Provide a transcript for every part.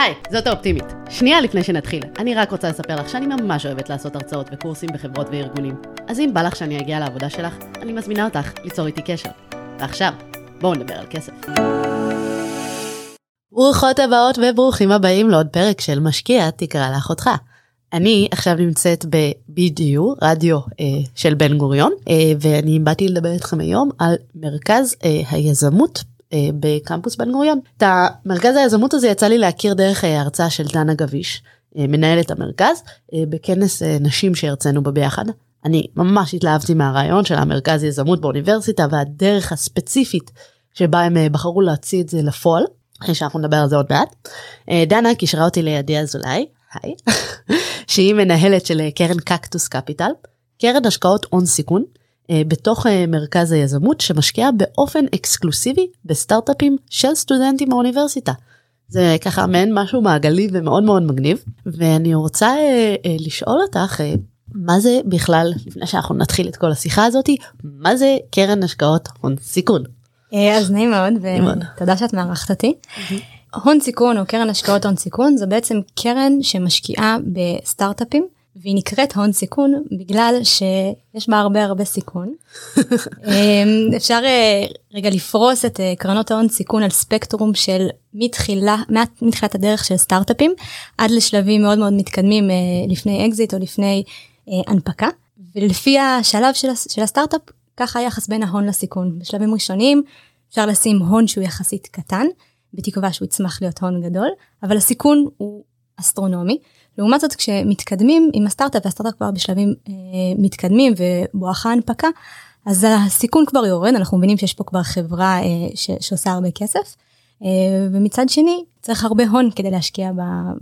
היי, זאת האופטימית. שנייה לפני שנתחיל, אני רק רוצה לספר לך שאני ממש אוהבת לעשות הרצאות וקורסים בחברות וארגונים. אז אם בא לך שאני אגיע לעבודה שלך, אני מזמינה אותך ליצור איתי קשר. ועכשיו, בואו נדבר על כסף. ברוכות הבאות וברוכים הבאים לעוד פרק של משקיע תקרא לאחותך. אני עכשיו נמצאת ב-BDU, רדיו אה, של בן גוריון, אה, ואני באתי לדבר איתכם היום על מרכז אה, היזמות בקמפוס בן גוריון. את המרכז היזמות הזה יצא לי להכיר דרך אה, הרצאה של דנה גביש, אה, מנהלת המרכז, בכנס נשים שהרצינו בה ביחד. אני ממש התלהבתי מהרעיון של המרכז יזמות באוניברסיטה והדרך הספציפית שבה הם בחרו להוציא את זה לפועל, אחרי שאנחנו נדבר על זה עוד מעט. דנה קישרה אותי לידי אזולאי, היי, שהיא מנהלת של קרן קקטוס קפיטל, קרן השקעות הון סיכון, אה, בתוך אה, מרכז היזמות שמשקיע באופן אקסקלוסיבי בסטארט-אפים של סטודנטים באוניברסיטה. זה ככה מעין משהו מעגלי ומאוד מאוד מגניב ואני רוצה אה, אה, לשאול אותך אה, מה זה בכלל לפני שאנחנו נתחיל את כל השיחה הזאתי מה זה קרן השקעות הון סיכון. אז נעים מאוד ותודה שאת מארחת אותי. הון סיכון או קרן השקעות הון סיכון זה בעצם קרן שמשקיעה בסטארט-אפים והיא נקראת הון סיכון בגלל שיש בה הרבה הרבה סיכון. אמ, אפשר אה, רגע לפרוס את אה, קרנות ההון סיכון על ספקטרום של מתחילה, מתחילת הדרך של סטארט-אפים עד לשלבים מאוד מאוד מתקדמים אה, לפני אקזיט או לפני הנפקה. ולפי השלב של, של הסטארט-אפ ככה היחס בין ההון לסיכון. בשלבים ראשונים אפשר לשים הון שהוא יחסית קטן בתקווה שהוא יצמח להיות הון גדול אבל הסיכון הוא אסטרונומי. לעומת זאת כשמתקדמים עם הסטארט-אפ והסטארט-אפ כבר בשלבים אה, מתקדמים ובואכה הנפקה אז הסיכון כבר יורד אנחנו מבינים שיש פה כבר חברה אה, ש, שעושה הרבה כסף. אה, ומצד שני צריך הרבה הון כדי להשקיע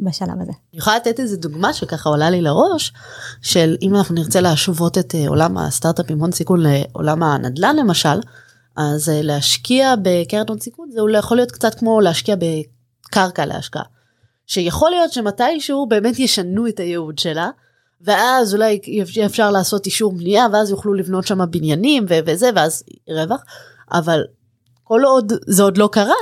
בשלב הזה. אני יכולה לתת איזה דוגמה שככה עולה לי לראש של אם אנחנו נרצה להשוות את אה, עולם הסטארט-אפ עם הון סיכון לעולם הנדל"ן למשל אז אה, להשקיע בקרן הון סיכון זה יכול להיות קצת כמו להשקיע בקרקע להשקעה. שיכול להיות שמתישהו באמת ישנו את הייעוד שלה, ואז אולי אפשר לעשות אישור בנייה, ואז יוכלו לבנות שם בניינים ו- וזה, ואז רווח, אבל כל עוד זה עוד לא קרה,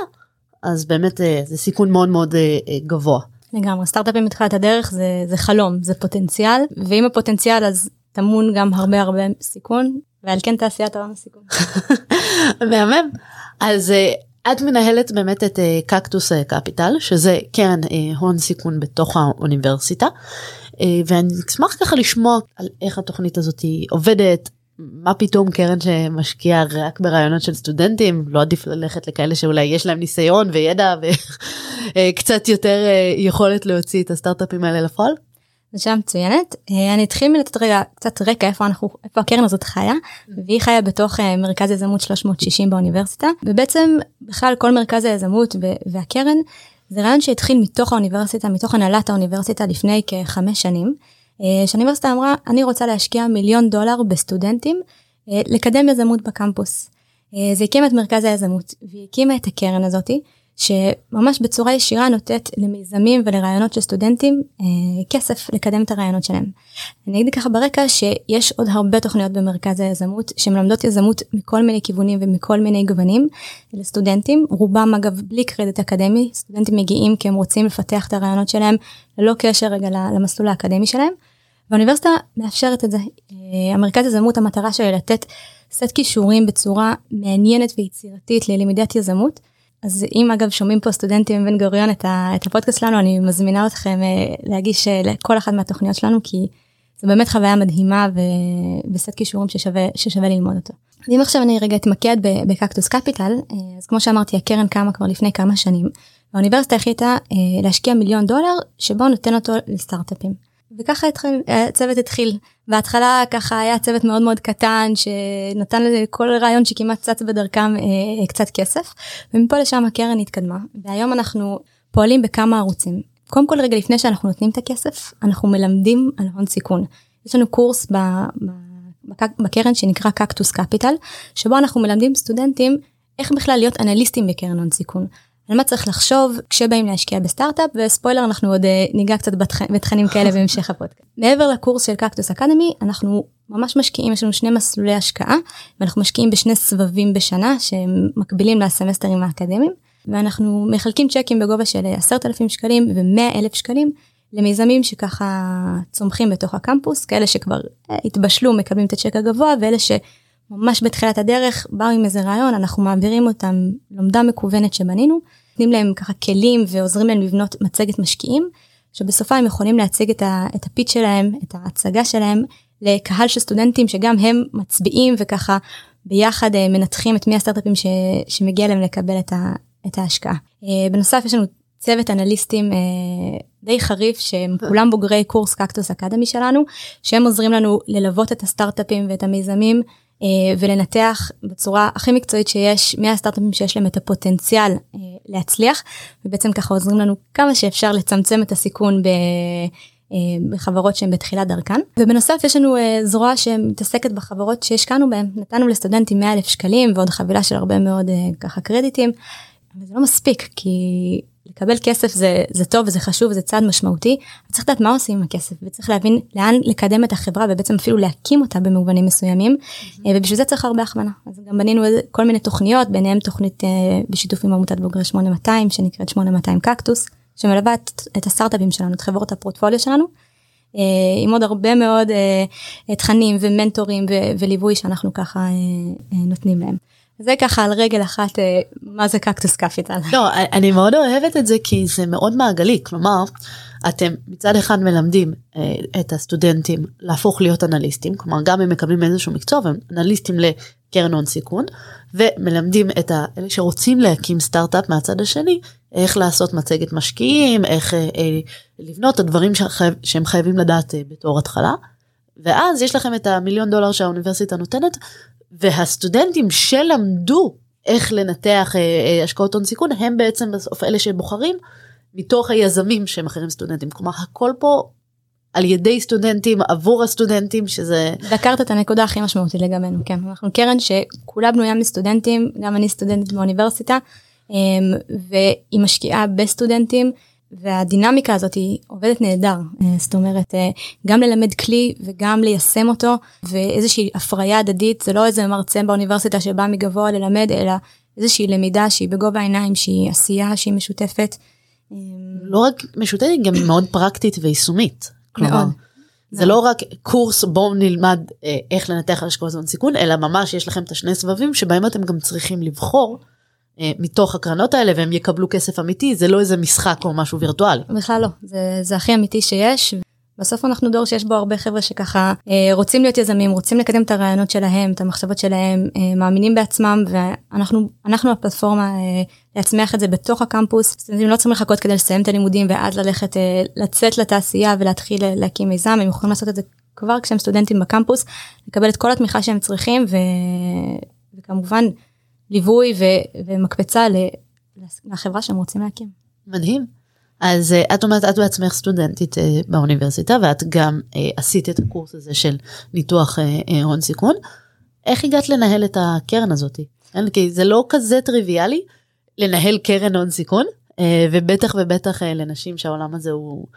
אז באמת אה, זה סיכון מאוד מאוד אה, אה, גבוה. לגמרי, סטארט-אפים מתחילת הדרך זה, זה חלום, זה פוטנציאל, ואם הפוטנציאל אז טמון גם הרבה הרבה סיכון, ועל כן תעשיית העולם הסיכון. מהמם. אז את מנהלת באמת את אה, קקטוס uh, קפיטל שזה קרן uh, הון סיכון בתוך האוניברסיטה ואני אשמח ככה לשמוע על איך התוכנית הזאת עובדת מה פתאום קרן שמשקיעה רק ברעיונות של סטודנטים לא עדיף ללכת לכאלה שאולי יש להם ניסיון וידע וקצת יותר יכולת להוציא את הסטארט-אפים האלה לפועל. זו שאלה מצוינת אה, אני אתחיל מלתת רגע קצת רקע איפה אנחנו איפה הקרן הזאת חיה והיא חיה בתוך אה, מרכז יזמות 360 באוניברסיטה ובעצם בכלל כל מרכז היזמות והקרן זה רעיון שהתחיל מתוך האוניברסיטה מתוך הנהלת האוניברסיטה לפני כחמש שנים. אה, שהאוניברסיטה אמרה אני רוצה להשקיע מיליון דולר בסטודנטים לקדם יזמות בקמפוס. זה הקים את מרכז היזמות והיא הקימה את הקרן הזאתי. שממש בצורה ישירה נותנת למיזמים ולרעיונות של סטודנטים אה, כסף לקדם את הרעיונות שלהם. אני אגיד ככה ברקע שיש עוד הרבה תוכניות במרכז היזמות שמלמדות יזמות מכל מיני כיוונים ומכל מיני גוונים לסטודנטים רובם אגב בלי קרדיט אקדמי סטודנטים מגיעים כי הם רוצים לפתח את הרעיונות שלהם ללא קשר רגע למסלול האקדמי שלהם. והאוניברסיטה מאפשרת את זה. אה, המרכז יזמות המטרה שלה לתת סט כישורים בצורה מעניינת ויצירתית ללמידת יזמות. אז אם אגב שומעים פה סטודנטים מבן גוריון את, ה, את הפודקאסט שלנו אני מזמינה אתכם אה, להגיש אה, לכל אחת מהתוכניות שלנו כי זה באמת חוויה מדהימה ו, וסט כישורים ששווה, ששווה ללמוד אותו. אם עכשיו אני רגע אתמקד בקקטוס קפיטל אה, אז כמו שאמרתי הקרן קמה כבר לפני כמה שנים. והאוניברסיטה החליטה להשקיע מיליון דולר שבו נותן אותו לסטארט-אפים. וככה התחיל, הצוות התחיל. בהתחלה ככה היה צוות מאוד מאוד קטן שנתן לכל רעיון שכמעט צץ בדרכם אה, קצת כסף ומפה לשם הקרן התקדמה והיום אנחנו פועלים בכמה ערוצים. קודם כל רגע לפני שאנחנו נותנים את הכסף אנחנו מלמדים על הון סיכון. יש לנו קורס ב, ב, בקרן שנקרא קקטוס קפיטל שבו אנחנו מלמדים סטודנטים איך בכלל להיות אנליסטים בקרן הון סיכון. על מה צריך לחשוב כשבאים להשקיע בסטארט-אפ וספוילר אנחנו עוד אה, ניגע קצת בתכנים כאלה בהמשך הפודקאסט. מעבר לקורס של קקטוס אקדמי אנחנו ממש משקיעים יש לנו שני מסלולי השקעה ואנחנו משקיעים בשני סבבים בשנה שהם מקבילים לסמסטרים האקדמיים. ואנחנו מחלקים צ'קים בגובה של 10,000 שקלים ו-100 אלף שקלים למיזמים שככה צומחים בתוך הקמפוס, כאלה שכבר התבשלו מקבלים את הצ'ק הגבוה ואלה שממש בתחילת הדרך באו עם איזה רעיון, אנחנו מעבירים אותם לומדה מקוונת שבנינו, נותנים להם ככה כלים ועוזרים להם לבנות מצגת משקיעים, שבסופה הם יכולים להציג את, ה, את הפיץ שלהם, את ההצגה שלהם לקהל של סטודנטים שגם הם מצביעים וככה ביחד אה, מנתחים את מי הסטארט-אפים ש, שמגיע להם לקבל את, ה, את ההשקעה. אה, בנוסף יש לנו צוות אנליסטים אה, די חריף שהם כולם בוגרי קורס קקטוס אקדמי שלנו שהם עוזרים לנו ללוות את הסטארט-אפים ואת המיזמים ולנתח בצורה הכי מקצועית שיש מי הסטארט-אפים שיש להם את הפוטנציאל להצליח. ובעצם ככה עוזרים לנו כמה שאפשר לצמצם את הסיכון ב... אה, בחברות שהן בתחילת דרכן. ובנוסף יש לנו אה, זרוע שמתעסקת בחברות שהשקענו בהן. נתנו לסטודנטים 100 אלף שקלים ועוד חבילה של הרבה מאוד אה, ככה קרדיטים. אבל זה לא מספיק כי לקבל כסף זה זה טוב וזה חשוב זה צעד משמעותי צריך לדעת מה עושים עם הכסף וצריך להבין לאן לקדם את החברה ובעצם אפילו להקים אותה במובנים מסוימים ובשביל זה צריך הרבה הכוונה אז גם בנינו כל מיני תוכניות ביניהם תוכנית בשיתוף עם עמותת בוגרי 8200 שנקראת 8200 קקטוס שמלווה את, את הסטארט-אפים שלנו, את חברות הפורטפוליו שלנו, אה, עם עוד הרבה מאוד אה, תכנים ומנטורים וליווי שאנחנו ככה אה, נותנים להם. זה ככה על רגל אחת מה זה קקטוס קפיטל. לא, אני מאוד אוהבת את זה כי זה מאוד מעגלי, כלומר, אתם מצד אחד מלמדים את הסטודנטים להפוך להיות אנליסטים, כלומר גם הם מקבלים איזשהו מקצוע והם אנליסטים לקרן הון סיכון, ומלמדים את אלה שרוצים להקים סטארט-אפ מהצד השני איך לעשות מצגת משקיעים, איך אה, אה, לבנות את הדברים שחייב, שהם חייבים לדעת אה, בתור התחלה. ואז יש לכם את המיליון דולר שהאוניברסיטה נותנת, והסטודנטים שלמדו איך לנתח אה, אה, השקעות הון סיכון, הם בעצם בסוף אלה שבוחרים מתוך היזמים שהם אחרים סטודנטים. כלומר, הכל פה על ידי סטודנטים עבור הסטודנטים שזה דקרת את הנקודה הכי משמעותית לגבינו כן אנחנו קרן שכולה בנויה מסטודנטים גם אני סטודנטית באוניברסיטה אמ, והיא משקיעה בסטודנטים והדינמיקה הזאת היא עובדת נהדר אה, זאת אומרת אה, גם ללמד כלי וגם ליישם אותו ואיזושהי הפריה הדדית זה לא איזה מרצה באוניברסיטה שבא מגבוה ללמד אלא איזושהי למידה שהיא בגובה העיניים שהיא עשייה שהיא משותפת. אמ, לא רק משותפת גם מאוד פרקטית ויישומית. כלומר, זה לא רק קורס בואו נלמד אה, איך לנתח על השקעות הון סיכון אלא ממש יש לכם את השני סבבים שבהם אתם גם צריכים לבחור אה, מתוך הקרנות האלה והם יקבלו כסף אמיתי זה לא איזה משחק או משהו וירטואלי. בכלל לא זה, זה הכי אמיתי שיש. בסוף אנחנו דור שיש בו הרבה חבר'ה שככה אה, רוצים להיות יזמים רוצים לקדם את הרעיונות שלהם את המחשבות שלהם אה, מאמינים בעצמם ואנחנו אנחנו הפלטפורמה אה, להצמיח את זה בתוך הקמפוס סטודנטים לא צריכים לחכות כדי לסיים את הלימודים ואז ללכת אה, לצאת לתעשייה ולהתחיל אה, להקים מיזם הם יכולים לעשות את זה כבר כשהם סטודנטים בקמפוס לקבל את כל התמיכה שהם צריכים ו... וכמובן ליווי ו, ומקפצה לחברה שהם רוצים להקים. מדהים. אז uh, את אומרת את בעצמך סטודנטית uh, באוניברסיטה ואת גם uh, עשית את הקורס הזה של ניתוח הון סיכון. איך הגעת לנהל את הקרן הזאתי? כן? כי זה לא כזה טריוויאלי לנהל קרן הון סיכון ובטח ובטח לנשים שהעולם הזה הוא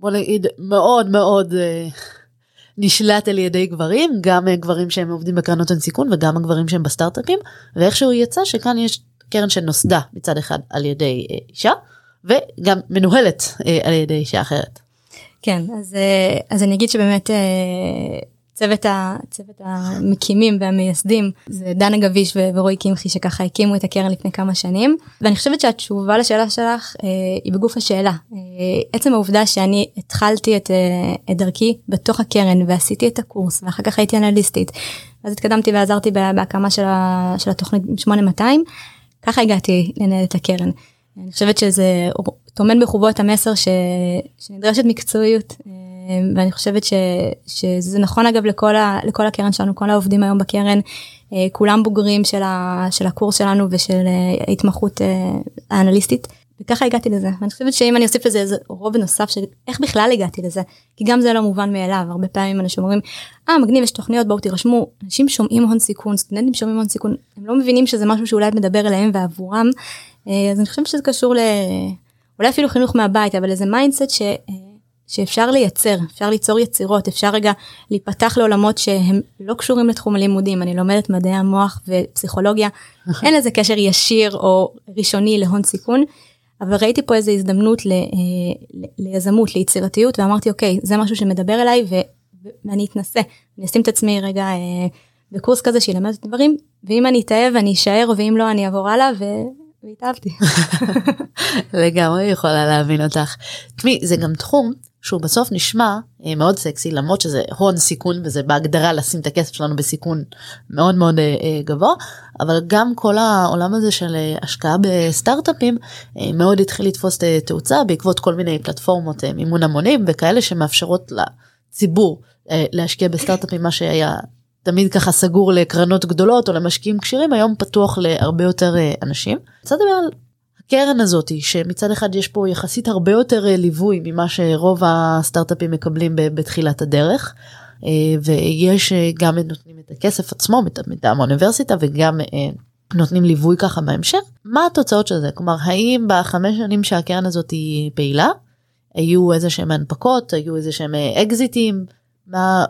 בוא נגיד מאוד מאוד נשלט על ידי גברים, גם גברים שהם עובדים בקרנות הון סיכון וגם הגברים שהם בסטארט-אפים, ואיכשהו יצא שכאן יש קרן שנוסדה מצד אחד על ידי אה, אישה, וגם מנוהלת אה, על ידי אישה אחרת. כן, אז, אה, אז אני אגיד שבאמת צוות, ה, צוות המקימים והמייסדים זה דנה גביש ורועי קמחי שככה הקימו את הקרן לפני כמה שנים ואני חושבת שהתשובה לשאלה שלך אה, היא בגוף השאלה אה, עצם העובדה שאני התחלתי את, אה, את דרכי בתוך הקרן ועשיתי את הקורס ואחר כך הייתי אנליסטית אז התקדמתי ועזרתי בהקמה של, ה, של התוכנית 8200 ככה הגעתי לנהל את הקרן. אני חושבת שזה טומן בחובו את המסר ש, שנדרשת מקצועיות. אה, ואני חושבת ש, שזה נכון אגב לכל, ה, לכל הקרן שלנו, כל העובדים היום בקרן, אה, כולם בוגרים של, ה, של הקורס שלנו ושל אה, ההתמחות אה, האנליסטית. וככה הגעתי לזה. ואני חושבת שאם אני אוסיף לזה איזה רובד נוסף של איך בכלל הגעתי לזה כי גם זה לא מובן מאליו. הרבה פעמים אנשים אומרים אה מגניב יש תוכניות בואו תירשמו. אנשים שומעים הון סיכון סטודנטים שומעים הון סיכון הם לא מבינים שזה משהו שאולי מדבר אליהם ועבורם. אז אני חושבת שזה קשור ל... אולי אפילו חינוך מהבית אבל איזה mindset ש... שאפשר לייצר, אפשר ליצור יצירות, אפשר רגע להיפתח לעולמות שהם לא קשורים לתחום הלימודים, אני לומדת מדעי המוח ופסיכולוגיה, אין לזה קשר ישיר או ראשוני להון סיכון, אבל ראיתי פה איזו הזדמנות ל, אה, ליזמות, ליצירתיות, ואמרתי אוקיי, זה משהו שמדבר אליי ו, ואני אתנסה, אני אשים את עצמי רגע אה, בקורס כזה שילמד את הדברים, ואם אני אתאהב אני אשאר, ואם לא אני אעבור הלאה, ו... והתאהבתי. לגמרי יכולה להבין אותך. תשמעי, זה גם תחום שהוא בסוף נשמע אה, מאוד סקסי למרות שזה הון סיכון וזה בהגדרה לשים את הכסף שלנו בסיכון מאוד מאוד אה, אה, גבוה אבל גם כל העולם הזה של השקעה בסטארט-אפים מאוד התחיל לתפוס תאוצה בעקבות כל מיני פלטפורמות מימון המונים וכאלה שמאפשרות לציבור להשקיע בסטארט-אפים מה שהיה תמיד ככה סגור לקרנות גדולות או למשקיעים כשירים היום פתוח להרבה יותר אנשים. רוצה לדבר על הקרן הזאתי שמצד אחד יש פה יחסית הרבה יותר אה, ליווי ממה שרוב הסטארט-אפים מקבלים בתחילת הדרך. אה, ויש אה, גם נותנים את הכסף עצמו מטעם האוניברסיטה וגם נותנים ליווי ככה בהמשך. מה התוצאות של זה? כלומר האם בחמש שנים שהקרן הזאת היא פעילה היו איזה שהם הנפקות היו איזה שהם אקזיטים מה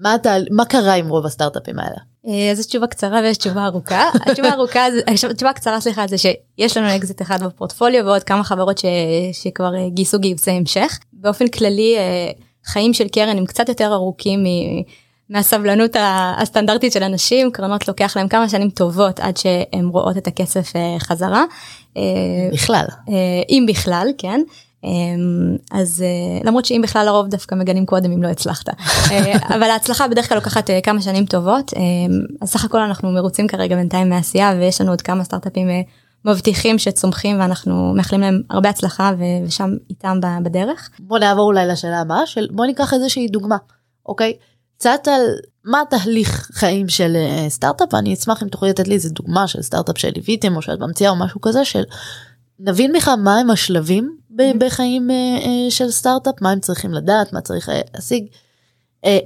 מה, מה קרה עם רוב הסטארט-אפים האלה? אז אה, תשובה קצרה ויש תשובה ארוכה. התשובה ארוכה, התשובה קצרה סליחה זה שיש לנו אקזיט אחד בפורטפוליו ועוד כמה חברות ש, שכבר אה, גייסו גיוסי המשך. באופן כללי אה, חיים של קרן הם קצת יותר ארוכים מהסבלנות הסטנדרטית של אנשים קרנות לוקח להם כמה שנים טובות עד שהן רואות את הכסף חזרה. בכלל. אם בכלל כן. אמ, אז אה, למרות שאם בכלל הרוב דווקא מגנים קודם אם לא הצלחת. אה, אבל ההצלחה בדרך כלל לוקחת אה, כמה שנים טובות. אמ, אז סך הכל אנחנו מרוצים כרגע בינתיים מעשייה ויש לנו עוד כמה סטארט-אפים מבטיחים שצומחים ואנחנו מאחלים להם הרבה הצלחה ושם איתם בדרך. בוא נעבור אולי לשאלה הבאה של בוא ניקח איזושהי דוגמה אוקיי? קצת על מה תהליך חיים של סטארט-אפ ואני אשמח אם תוכלי לתת לי איזה דוגמה של סטארט-אפ שליוויתם או שאת ממציאה או משהו כזה של נבין בכלל מה הם השלבים בחיים אה, אה, של סטארט-אפ, מה הם צריכים לדעת, מה צריך אה, להשיג,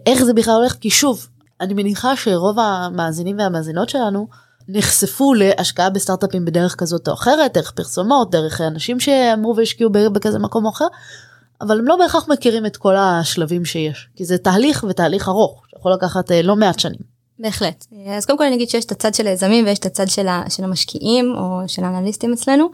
איך זה בכלל הולך, כי שוב, אני מניחה שרוב המאזינים והמאזינות שלנו נחשפו להשקעה בסטארט-אפים בדרך כזאת או אחרת, דרך פרסומות, דרך אנשים שאמרו והשקיעו בכזה מקום או אחר, אבל הם לא בהכרח מכירים את כל השלבים שיש, כי זה תהליך ותהליך ארוך, שיכול לקחת לא מעט שנים. בהחלט. אז קודם כל אני אגיד שיש את הצד של היזמים ויש את הצד של, המשקיעים או של האנליסטים אצלנו.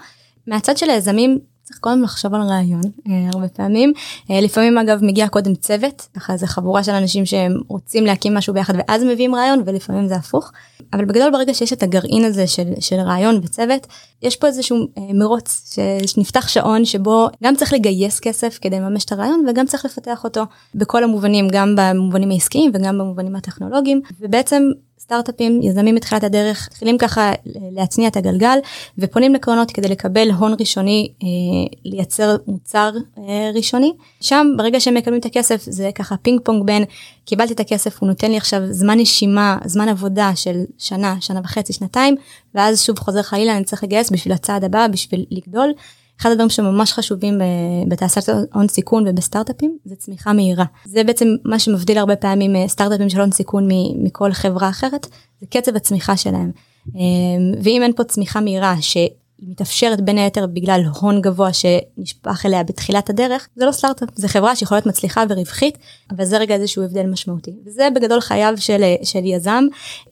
מהצד של היזמים צריך קודם לחשוב על רעיון אה, הרבה פעמים. אה, לפעמים אגב מגיע קודם צוות ככה זה חבורה של אנשים שהם רוצים להקים משהו ביחד ואז מביאים רעיון ולפעמים זה הפוך. אבל בגדול ברגע שיש את הגרעין הזה של, של רעיון וצוות יש פה איזשהו אה, מרוץ שנפתח שעון שבו גם צריך לגייס כסף כדי לממש את הרעיון וגם צריך לפתח אותו בכל המובנים גם במובנים העסקיים וגם במובנים הטכנולוגיים. ובעצם סטארט-אפים, יזמים מתחילת הדרך, מתחילים ככה להצניע את הגלגל ופונים לקרנות כדי לקבל הון ראשוני, אה, לייצר מוצר אה, ראשוני. שם ברגע שהם מקבלים את הכסף זה ככה פינג פונג בין קיבלתי את הכסף הוא נותן לי עכשיו זמן נשימה, זמן עבודה של שנה, שנה וחצי, שנתיים, ואז שוב חוזר חלילה אני צריך לגייס בשביל הצעד הבא, בשביל לגדול. אחד הדברים שממש חשובים בתעשיית הון סיכון ובסטארט-אפים זה צמיחה מהירה. זה בעצם מה שמבדיל הרבה פעמים אה, סטארט-אפים של הון סיכון מכל חברה אחרת, זה קצב הצמיחה שלהם. אה, ואם אין פה צמיחה מהירה היא מתאפשרת בין היתר בגלל הון גבוה שנשפך אליה בתחילת הדרך, זה לא סטארט-אפ, זה חברה שיכולה להיות מצליחה ורווחית, אבל זה רגע איזשהו הבדל משמעותי. וזה בגדול חייו של, של יזם,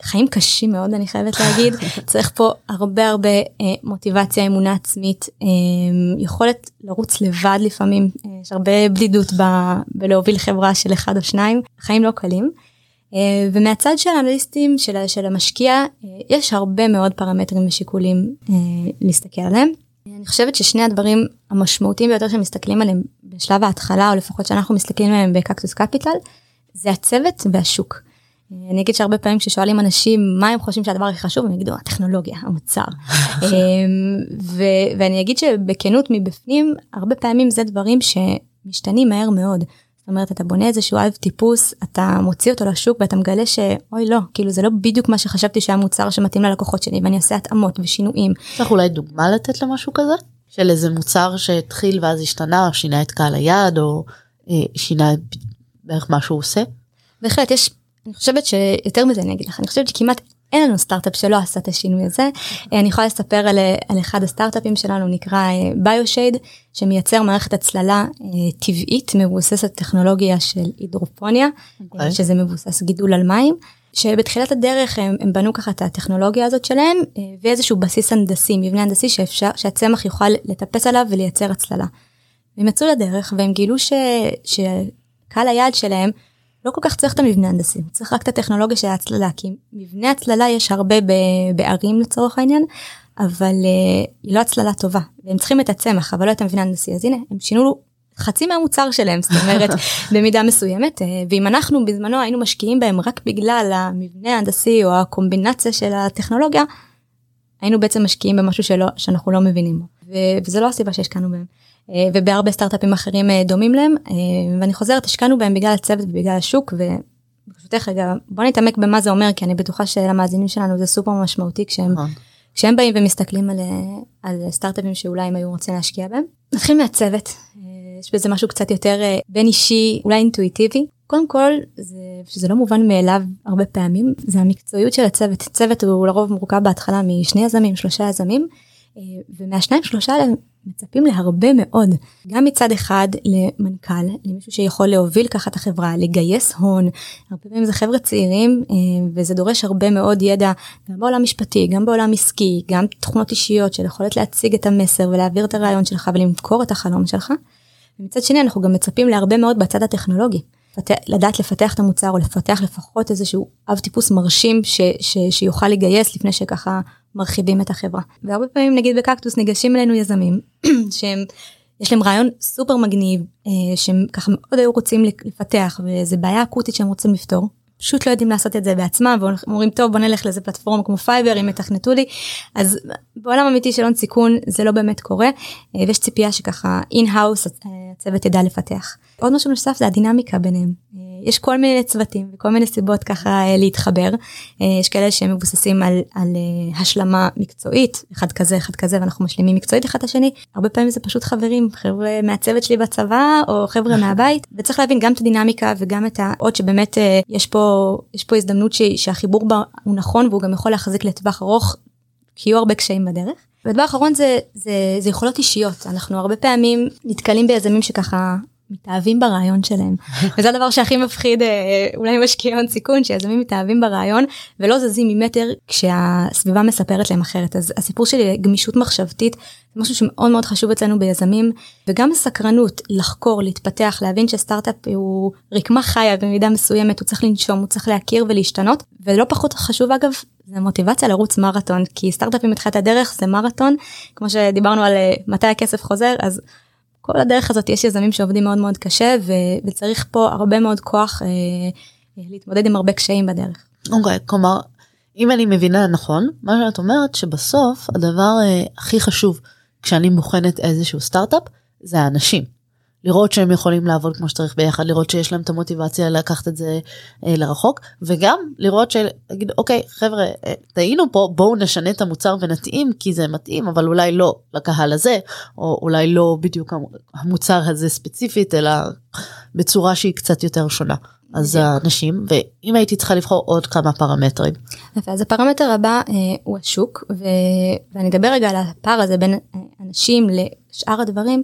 חיים קשים מאוד אני חייבת להגיד, צריך פה הרבה הרבה אה, מוטיבציה, אמונה עצמית, אה, יכולת לרוץ לבד לפעמים, אה, יש הרבה בדידות ב, בלהוביל חברה של אחד או שניים, חיים לא קלים. אה, ומהצד של האנליסטים של, של המשקיע אה, יש הרבה מאוד פרמטרים ושיקולים אה, להסתכל עליהם. אני חושבת ששני הדברים המשמעותיים ביותר שמסתכלים עליהם בשלב ההתחלה או לפחות שאנחנו מסתכלים עליהם בקקטוס קפיטל זה הצוות והשוק. אני אגיד שהרבה פעמים כששואלים אנשים מה הם חושבים שהדבר הכי חשוב הם יגידו הטכנולוגיה המוצר ו- ואני אגיד שבכנות מבפנים הרבה פעמים זה דברים שמשתנים מהר מאוד. זאת אומרת אתה בונה איזשהו אב טיפוס אתה מוציא אותו לשוק ואתה מגלה שאוי לא כאילו זה לא בדיוק מה שחשבתי שהיה מוצר שמתאים ללקוחות שלי ואני אעשה התאמות ושינויים. צריך אולי דוגמה לתת למשהו כזה של איזה מוצר שהתחיל ואז השתנה שינה את קהל היעד או אה, שינה בערך מה שהוא עושה. בהחלט יש אני חושבת שיותר מזה אני אגיד לך אני חושבת שכמעט אין לנו סטארט-אפ שלא עשה את השינוי הזה. אני יכולה לספר על, על אחד הסטארט-אפים שלנו נקרא ביושייד שמייצר מערכת הצללה טבעית מבוססת טכנולוגיה של הידרופוניה okay. אוקיי. שזה מבוסס גידול על מים. שבתחילת הדרך הם, הם בנו ככה את הטכנולוגיה הזאת שלהם ואיזשהו בסיס הנדסי מבנה הנדסי שאפשר שהצמח יוכל לטפס עליו ולייצר הצללה. הם יצאו לדרך והם גילו ש, שקהל היעד שלהם לא כל כך צריך את המבנה הנדסי, צריך רק את הטכנולוגיה של ההצללה, כי מבנה הצללה יש הרבה בערים לצורך העניין, אבל uh, היא לא הצללה טובה, והם צריכים את הצמח, אבל לא את המבנה הנדסי, אז הנה, הם שינו חצי מהמוצר שלהם, זאת אומרת, במידה מסוימת, uh, ואם אנחנו בזמנו היינו משקיעים בהם רק בגלל המבנה ההנדסי או הקומבינציה של הטכנולוגיה, היינו בעצם משקיעים במשהו שלא, שאנחנו לא מבינים בו, וזה לא הסיבה שהשקענו בהם. אה, ובהרבה סטארט-אפים אחרים אה, דומים להם אה, ואני חוזרת השקענו בהם בגלל הצוות ובגלל השוק וברשותך רגע בוא נתעמק במה זה אומר כי אני בטוחה שלמאזינים שלנו זה סופר משמעותי כשהם נכון. כשהם באים ומסתכלים על, על סטארט-אפים שאולי הם היו רוצים להשקיע בהם. נתחיל מהצוות יש בזה משהו קצת יותר בין אישי אולי אינטואיטיבי קודם כל זה שזה לא מובן מאליו הרבה פעמים זה המקצועיות של הצוות צוות הוא לרוב מורכב בהתחלה משני יזמים שלושה יזמים ומהשניים שלושה מצפים להרבה מאוד גם מצד אחד למנכ"ל למישהו שיכול להוביל ככה את החברה לגייס הון הרבה פעמים זה חבר'ה צעירים אה, וזה דורש הרבה מאוד ידע גם בעולם משפטי גם בעולם עסקי גם תכונות אישיות של יכולת להציג את המסר ולהעביר את הרעיון שלך ולמכור את החלום שלך. ומצד שני אנחנו גם מצפים להרבה מאוד בצד הטכנולוגי. לדעת לפתח את המוצר או לפתח לפחות איזשהו אב טיפוס מרשים ש, ש, שיוכל לגייס לפני שככה מרחיבים את החברה. והרבה פעמים נגיד בקקטוס ניגשים אלינו יזמים שהם יש להם רעיון סופר מגניב אה, שהם ככה מאוד היו רוצים לפתח וזה בעיה אקוטית שהם רוצים לפתור. פשוט לא יודעים לעשות את זה בעצמם ואומרים טוב בוא נלך לאיזה פלטפורמה כמו פייבר אם יתכנתו לי אז בעולם אמיתי של הון סיכון זה לא באמת קורה אה, ויש ציפייה שככה in-house הצוות ידע לפתח. עוד משהו נוסף זה הדינמיקה ביניהם. אה, יש כל מיני צוותים וכל מיני סיבות ככה אה, להתחבר. אה, יש כאלה שהם מבוססים על, על השלמה מקצועית, אחד כזה, אחד כזה, ואנחנו משלימים מקצועית אחד את השני. הרבה פעמים זה פשוט חברים, חבר'ה מהצוות שלי בצבא, או חבר'ה מהבית, וצריך להבין גם את הדינמיקה וגם את העוד שבאמת יש פה, יש פה הזדמנות ש, שהחיבור בה הוא נכון והוא גם יכול להחזיק לטווח ארוך, כי יהיו הרבה קשיים בדרך. והדבר האחרון זה, זה, זה יכולות אישיות, אנחנו הרבה פעמים נתקלים ביזמים שככה מתאהבים ברעיון שלהם. וזה הדבר שהכי מפחיד אה, אולי משקיעי הון סיכון שיזמים מתאהבים ברעיון ולא זזים ממטר כשהסביבה מספרת להם אחרת. אז הסיפור שלי גמישות מחשבתית זה משהו שמאוד מאוד חשוב אצלנו ביזמים וגם סקרנות לחקור להתפתח להבין שסטארט-אפ הוא רקמה חיה במידה מסוימת הוא צריך לנשום הוא צריך להכיר ולהשתנות ולא פחות חשוב אגב זה מוטיבציה לרוץ מרתון כי סטארט-אפים מתחילת הדרך זה מרתון. כמו שדיברנו על אה, מתי הכסף חוזר אז כל הדרך הזאת יש יזמים שעובדים מאוד מאוד קשה ו- וצריך פה הרבה מאוד כוח אה, להתמודד עם הרבה קשיים בדרך. אוקיי, okay, כלומר אם אני מבינה נכון מה שאת אומרת שבסוף הדבר אה, הכי חשוב כשאני בוחנת איזשהו סטארט-אפ זה האנשים. לראות שהם יכולים לעבוד כמו שצריך ביחד לראות שיש להם את המוטיבציה לקחת את זה אה, לרחוק וגם לראות שלהגיד אוקיי חבר'ה אה, טעינו פה בואו נשנה את המוצר ונתאים כי זה מתאים אבל אולי לא לקהל הזה או אולי לא בדיוק המוצר הזה ספציפית אלא בצורה שהיא קצת יותר שונה. אז האנשים ואם הייתי צריכה לבחור עוד כמה פרמטרים. אז הפרמטר הבא אה, הוא השוק ו... ואני אדבר רגע על הפער הזה בין אה, אנשים לשאר הדברים.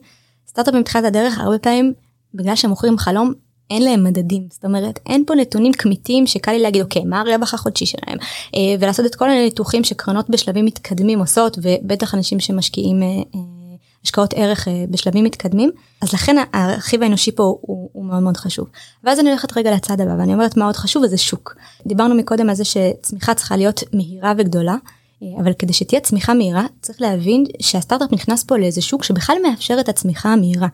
סטארט-אפים בתחילת הדרך הרבה פעמים בגלל שהם מוכרים חלום אין להם מדדים זאת אומרת אין פה נתונים כמיתים שקל לי להגיד אוקיי מה הרווח החודשי שלהם אה, ולעשות את כל הניתוחים שקרנות בשלבים מתקדמים עושות ובטח אנשים שמשקיעים אה, אה, השקעות ערך בשלבים מתקדמים אז לכן הרכיב האנושי פה הוא, הוא מאוד מאוד חשוב. ואז אני הולכת רגע לצד הבא ואני אומרת מה עוד חשוב וזה שוק. דיברנו מקודם על זה שצמיחה צריכה להיות מהירה וגדולה אבל כדי שתהיה צמיחה מהירה צריך להבין שהסטארט-אפ נכנס פה לאיזה שוק שבכלל מאפשר את הצמיחה המהירה.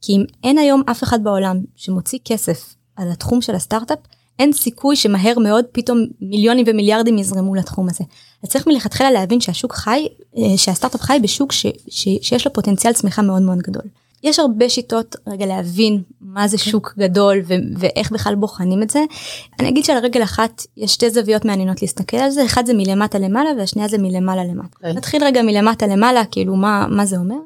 כי אם אין היום אף אחד בעולם שמוציא כסף על התחום של הסטארט-אפ אין סיכוי שמהר מאוד פתאום מיליונים ומיליארדים יזרמו לתחום הזה. אז צריך מלכתחילה להבין שהשוק חי, אה, שהסטארט-אפ חי בשוק ש, ש, שיש לו פוטנציאל צמיחה מאוד מאוד גדול. יש הרבה שיטות רגע להבין מה זה שוק גדול ו- ואיך בכלל בוחנים את זה. אני אגיד שעל רגל אחת יש שתי זוויות מעניינות להסתכל על זה, אחד זה מלמטה למעלה והשנייה זה מלמעלה למטה. Okay. אוקיי. נתחיל רגע מלמטה למעלה, כאילו מה, מה זה אומר.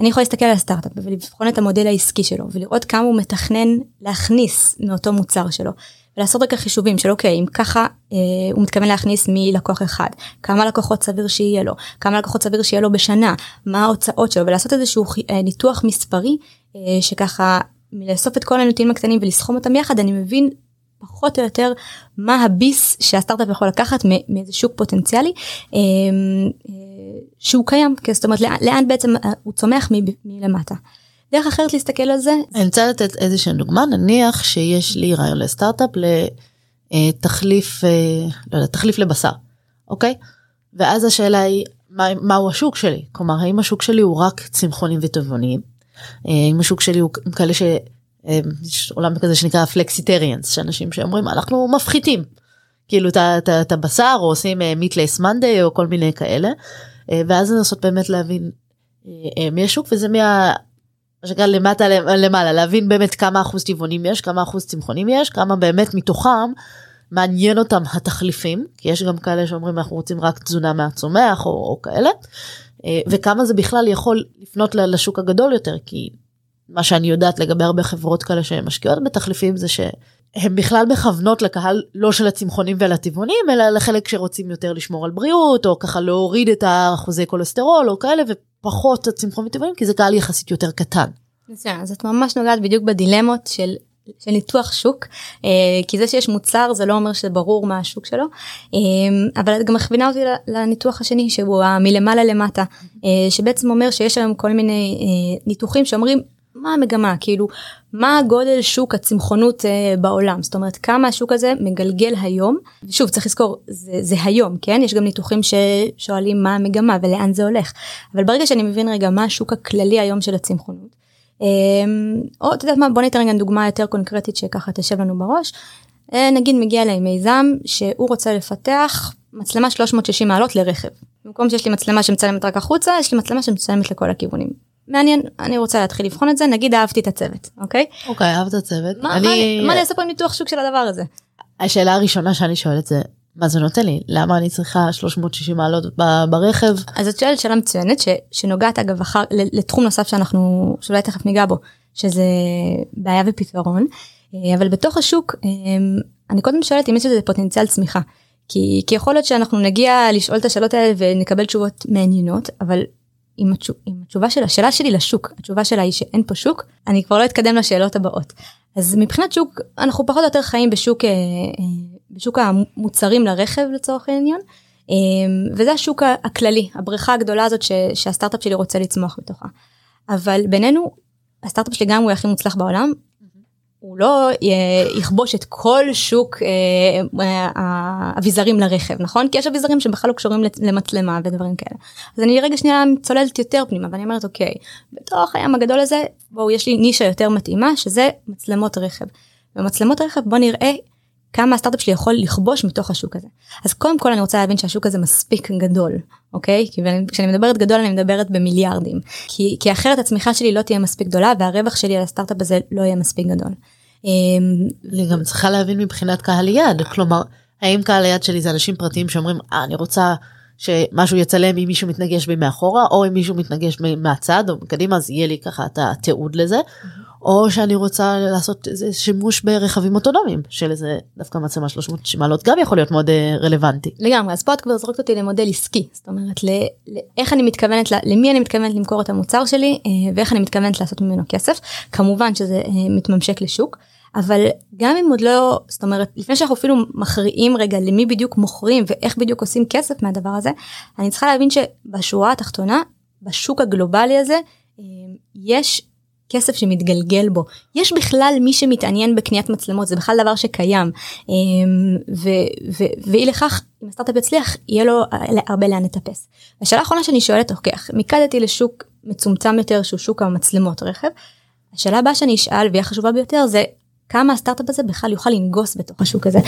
אני יכולה להסתכל על הסטארט-אפ ולבחון את המודל העסקי שלו ולראות כמה הוא מתכנן להכניס מאותו מוצר שלו ולעשות רגע חישובים של אוקיי אם ככה אה, הוא מתכוון להכניס מלקוח אחד כמה לקוחות סביר שיהיה לו כמה לקוחות סביר שיהיה לו בשנה מה ההוצאות שלו ולעשות איזשהו אה, ניתוח מספרי אה, שככה מלאסוף את כל הנתונים הקטנים ולסכום אותם יחד אני מבין פחות או יותר מה הביס שהסטארט-אפ יכול לקחת מאיזה שוק פוטנציאלי אה, אה, שהוא קיים זאת אומרת לאן בעצם אה, הוא צומח מלמטה. דרך אחרת להסתכל על זה. אני רוצה לתת איזושהי דוגמה. נניח שיש לי רעיון לסטארט-אפ לתחליף לא יודע, תחליף לבשר אוקיי? ואז השאלה היא מה, מהו השוק שלי? כלומר האם השוק שלי הוא רק צמחונים וטבעונים? האם השוק שלי הוא כאלה ש... יש עולם כזה שנקרא פלקסיטריאנס שאנשים שאומרים אנחנו מפחיתים. כאילו את הבשר או עושים מיטלס מנדי או כל מיני כאלה. ואז לנסות באמת להבין מי השוק וזה מה... מה שנקרא למטה למעלה להבין באמת כמה אחוז טבעונים יש כמה אחוז צמחונים יש כמה באמת מתוכם מעניין אותם התחליפים כי יש גם כאלה שאומרים אנחנו רוצים רק תזונה מהצומח או, או כאלה וכמה זה בכלל יכול לפנות לשוק הגדול יותר כי מה שאני יודעת לגבי הרבה חברות כאלה שהן משקיעות בתחליפים זה שהן בכלל מכוונות לקהל לא של הצמחונים ולטבעונים אלא לחלק שרוצים יותר לשמור על בריאות או ככה להוריד את האחוזי כולסטרול או כאלה ופחות הצמחון וטבעונים כי זה קהל יחסית יותר קטן. אז את ממש נוגעת בדיוק בדילמות של של ניתוח שוק אה, כי זה שיש מוצר זה לא אומר שברור מה השוק שלו אה, אבל את גם מכווינה אותי לניתוח השני שהוא מלמעלה למטה אה, שבעצם אומר שיש היום כל מיני ניתוחים שאומרים מה המגמה כאילו מה הגודל שוק הצמחונות אה, בעולם? זאת אומרת כמה השוק הזה מגלגל היום? שוב צריך לזכור זה, זה היום כן? יש גם ניתוחים ששואלים מה המגמה ולאן זה הולך. אבל ברגע שאני מבין רגע מה השוק הכללי היום של הצמחונות אה, או את יודעת מה? בוא ניתן רגע דוגמה יותר קונקרטית שככה תשב לנו בראש. אה, נגיד מגיע אליי מיזם שהוא רוצה לפתח מצלמה 360 מעלות לרכב. במקום שיש לי מצלמה שמצלמת רק החוצה יש לי מצלמה שמצלמת לכל הכיוונים מעניין אני רוצה להתחיל לבחון את זה. נגיד אהבתי את הצוות אוקיי? אוקיי אהבת הצוות. מה אני אעשה פה עם ניתוח שוק של הדבר הזה. השאלה הראשונה שאני שואלת זה מה זה נותן לי? למה אני צריכה 360 מעלות ברכב? אז את שואלת שאלה מצוינת ש, שנוגעת אגב אחר לתחום נוסף שאנחנו שאולי תכף ניגע בו שזה בעיה ופתרון. אה, אבל בתוך השוק אה, אני קודם שואלת אם יש לזה פוטנציאל צמיחה. כי, כי יכול להיות שאנחנו נגיע לשאול את השאלות האלה ונקבל תשובות מעניינות אבל עם, התשוב, עם התשובה של השאלה שלי לשוק התשובה שלה היא שאין פה שוק אני כבר לא אתקדם לשאלות הבאות. אז מבחינת שוק אנחנו פחות או יותר חיים בשוק אה, אה, בשוק המוצרים לרכב לצורך העניין אה, וזה השוק הכללי הבריכה הגדולה הזאת ש, שהסטארט-אפ שלי רוצה לצמוח בתוכה. אבל בינינו הסטארט-אפ שלי גם הוא הכי מוצלח בעולם הוא לא יכבוש את כל שוק האביזרים לרכב נכון כי יש אביזרים שבכלל לא קשורים למצלמה ודברים כאלה אז אני רגע שנייה צוללת יותר פנימה ואני אומרת אוקיי בתוך הים הגדול הזה בואו יש לי נישה יותר מתאימה שזה מצלמות רכב. במצלמות רכב בוא נראה כמה הסטארט-אפ שלי יכול לכבוש מתוך השוק הזה. אז קודם כל אני רוצה להבין שהשוק הזה מספיק גדול, אוקיי? כי כשאני מדברת גדול אני מדברת במיליארדים. כי, כי אחרת הצמיחה שלי לא תהיה מספיק גדולה והרווח שלי על הסטארט-אפ הזה לא יהיה מספיק גדול. אמ, אני גם צריכה להבין מבחינת קהל יעד, כלומר, האם קהל היעד שלי זה אנשים פרטיים שאומרים, אה, אני רוצה שמשהו יצלם אם מישהו מתנגש בי מאחורה, או אם מישהו מתנגש מהצד או מקדימה, אז יהיה לי ככה את התיעוד לזה. או שאני רוצה לעשות איזה שימוש ברכבים אוטונומיים של איזה דווקא מצלמה 360 מעלות גם יכול להיות מאוד אה, רלוונטי. לגמרי אז פה את כבר זורקת אותי למודל עסקי זאת אומרת לאיך אני מתכוונת למי אני מתכוונת למכור את המוצר שלי אה, ואיך אני מתכוונת לעשות ממנו כסף כמובן שזה אה, מתממשק לשוק. אבל גם אם עוד לא זאת אומרת לפני שאנחנו אפילו מכריעים רגע למי בדיוק מוכרים ואיך בדיוק עושים כסף מהדבר הזה אני צריכה להבין שבשורה התחתונה בשוק הגלובלי הזה יש כסף שמתגלגל בו. יש בכלל מי שמתעניין בקניית מצלמות, זה בכלל דבר שקיים. אמ, ואי לכך, אם הסטארט-אפ יצליח, יהיה לו הרבה לאן לטפס. השאלה האחרונה שאני שואלת, אוקיי, מיקדתי לשוק מצומצם יותר שהוא שוק המצלמות רכב. השאלה הבאה שאני אשאל והיא החשובה ביותר זה כמה הסטארט-אפ הזה בכלל יוכל לנגוס בתוך השוק הזה.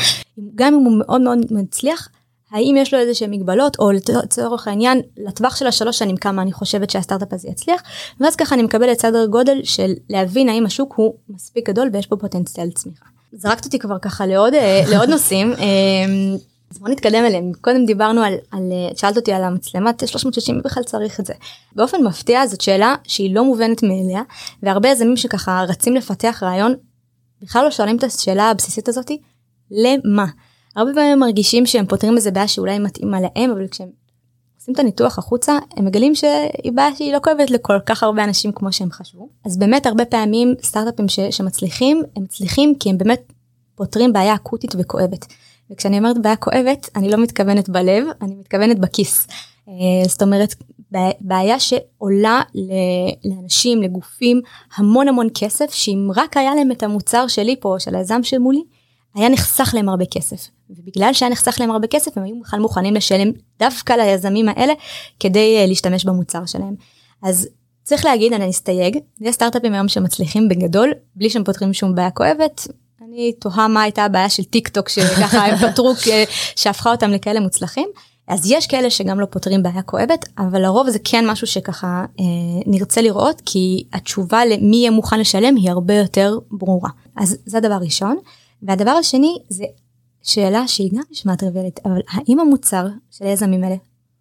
גם אם הוא מאוד מאוד מצליח, האם יש לו איזה שהם מגבלות או לצורך העניין לטווח של השלוש שנים כמה אני חושבת שהסטארט-אפ הזה יצליח ואז ככה אני מקבלת סדר גודל של להבין האם השוק הוא מספיק גדול ויש פה פוטנציאל צמיחה. זרקת אותי כבר ככה לעוד אה, לעוד נושאים. אה, אז בוא נתקדם אליהם קודם דיברנו על, על אה, שאלת אותי על המצלמת 360 מי בכלל צריך את זה באופן מפתיע זאת שאלה שהיא לא מובנת מאליה והרבה יזמים שככה רצים לפתח רעיון בכלל לא שואלים את השאלה הבסיסית הזאתי למה? הרבה פעמים הם מרגישים שהם פותרים איזה בעיה שאולי מתאימה להם אבל כשהם עושים את הניתוח החוצה הם מגלים שהיא בעיה שהיא לא כואבת לכל כך הרבה אנשים כמו שהם חשבו אז באמת הרבה פעמים סטארט-אפים ש, שמצליחים הם מצליחים כי הם באמת פותרים בעיה אקוטית וכואבת. וכשאני אומרת בעיה כואבת אני לא מתכוונת בלב אני מתכוונת בכיס. אה, זאת אומרת בעיה שעולה לאנשים לגופים המון המון כסף שאם רק היה להם את המוצר שלי פה של היזם שמולי היה נחסך להם הרבה כסף ובגלל שהיה נחסך להם הרבה כסף הם היו בכלל מוכנים לשלם דווקא ליזמים האלה כדי אה, להשתמש במוצר שלהם. אז צריך להגיד אני אסתייג יש סטארט-אפים היום שמצליחים בגדול בלי שהם פותרים שום בעיה כואבת. אני תוהה מה הייתה הבעיה של טיק טוק שככה הם פתרו שהפכה אותם לכאלה מוצלחים. אז יש כאלה שגם לא פותרים בעיה כואבת אבל לרוב זה כן משהו שככה אה, נרצה לראות כי התשובה למי יהיה מוכן לשלם היא הרבה יותר ברורה אז זה הדבר ראשון והדבר השני זה שאלה שהיא גם נשמעת טריוויאלית אבל האם המוצר של היזמים האלה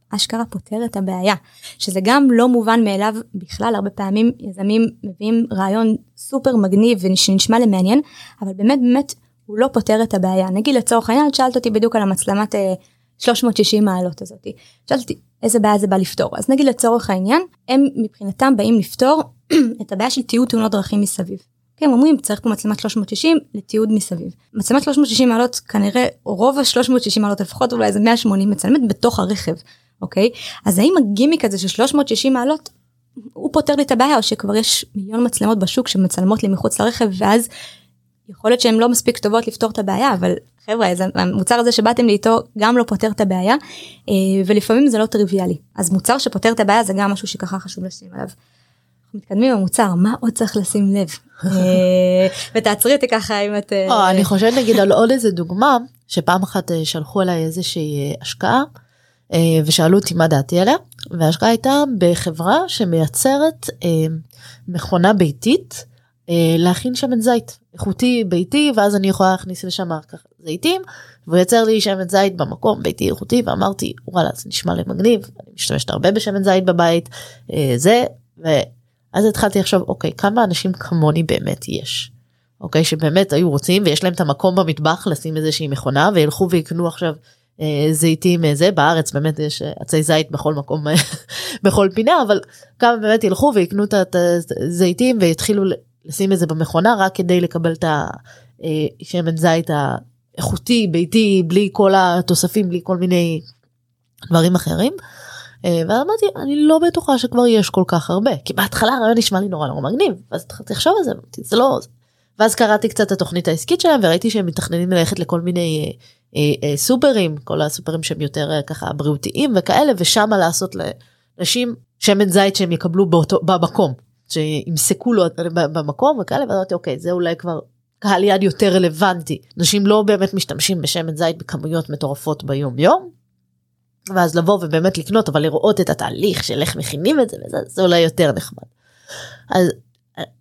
אשכרה פותר את הבעיה? שזה גם לא מובן מאליו בכלל הרבה פעמים יזמים מביאים רעיון סופר מגניב ושנשמע למעניין אבל באמת באמת הוא לא פותר את הבעיה. נגיד לצורך העניין את שאלת אותי בדיוק על המצלמת 360 אה, מעלות הזאתי שאלת אותי איזה בעיה זה בא לפתור? אז נגיד לצורך העניין הם מבחינתם באים לפתור את הבעיה של תיעוד תאונות דרכים מסביב. הם אומרים צריך פה מצלמת 360 לתיעוד מסביב. מצלמת 360 מעלות כנראה רוב ה-360 מעלות לפחות אולי איזה 180 מצלמת בתוך הרכב אוקיי אז האם הגימיק הזה של 360 מעלות הוא פותר לי את הבעיה או שכבר יש מיליון מצלמות בשוק שמצלמות לי מחוץ לרכב ואז יכול להיות שהן לא מספיק טובות לפתור את הבעיה אבל חבר'ה המוצר הזה שבאתם לי איתו גם לא פותר את הבעיה אה, ולפעמים זה לא טריוויאלי אז מוצר שפותר את הבעיה זה גם משהו שככה חשוב לשים עליו. מתקדמים במוצר מה עוד צריך לשים לב? אה, ותעצרי אותי ככה אם את אה, אני חושבת נגיד על עוד איזה דוגמה שפעם אחת שלחו אליי איזושהי השקעה אה, ושאלו אותי מה דעתי עליה וההשקעה הייתה בחברה שמייצרת אה, מכונה ביתית אה, להכין שמן זית. איכותי ביתי ואז אני יכולה להכניס לשם זיתים והוא יצר לי שמן זית במקום ביתי איכותי ואמרתי וואלה זה נשמע לי מגניב אני משתמשת הרבה בשמן זית בבית זה ואז התחלתי לחשוב אוקיי כמה אנשים כמוני באמת יש. אוקיי שבאמת היו רוצים ויש להם את המקום במטבח לשים איזושהי מכונה וילכו ויקנו עכשיו אה, זיתים אה, זה בארץ באמת יש אה, עצי זית בכל מקום בכל פינה אבל כמה באמת ילכו ויקנו את הזיתים ויתחילו לשים את זה במכונה רק כדי לקבל את השמן זית האיכותי ביתי בלי כל התוספים בלי כל מיני דברים אחרים. ואז אמרתי אני לא בטוחה שכבר יש כל כך הרבה כי בהתחלה הרעיון נשמע לי נורא נורא מגניב אז התחלתי לחשוב על זה זה לא ואז קראתי קצת את התוכנית העסקית שלהם וראיתי שהם מתכננים ללכת לכל מיני אה, אה, סופרים כל הסופרים שהם יותר אה, ככה בריאותיים וכאלה ושמה לעשות לאנשים שמן זית שהם יקבלו באותו במקום שימסקו לו במקום וכאלה ואמרתי אוקיי זה אולי כבר קהל יד יותר רלוונטי אנשים לא באמת משתמשים בשמן זית בכמויות מטורפות ביום יום. ואז לבוא ובאמת לקנות אבל לראות את התהליך של איך מכינים את זה וזה זה אולי יותר נחמד. אז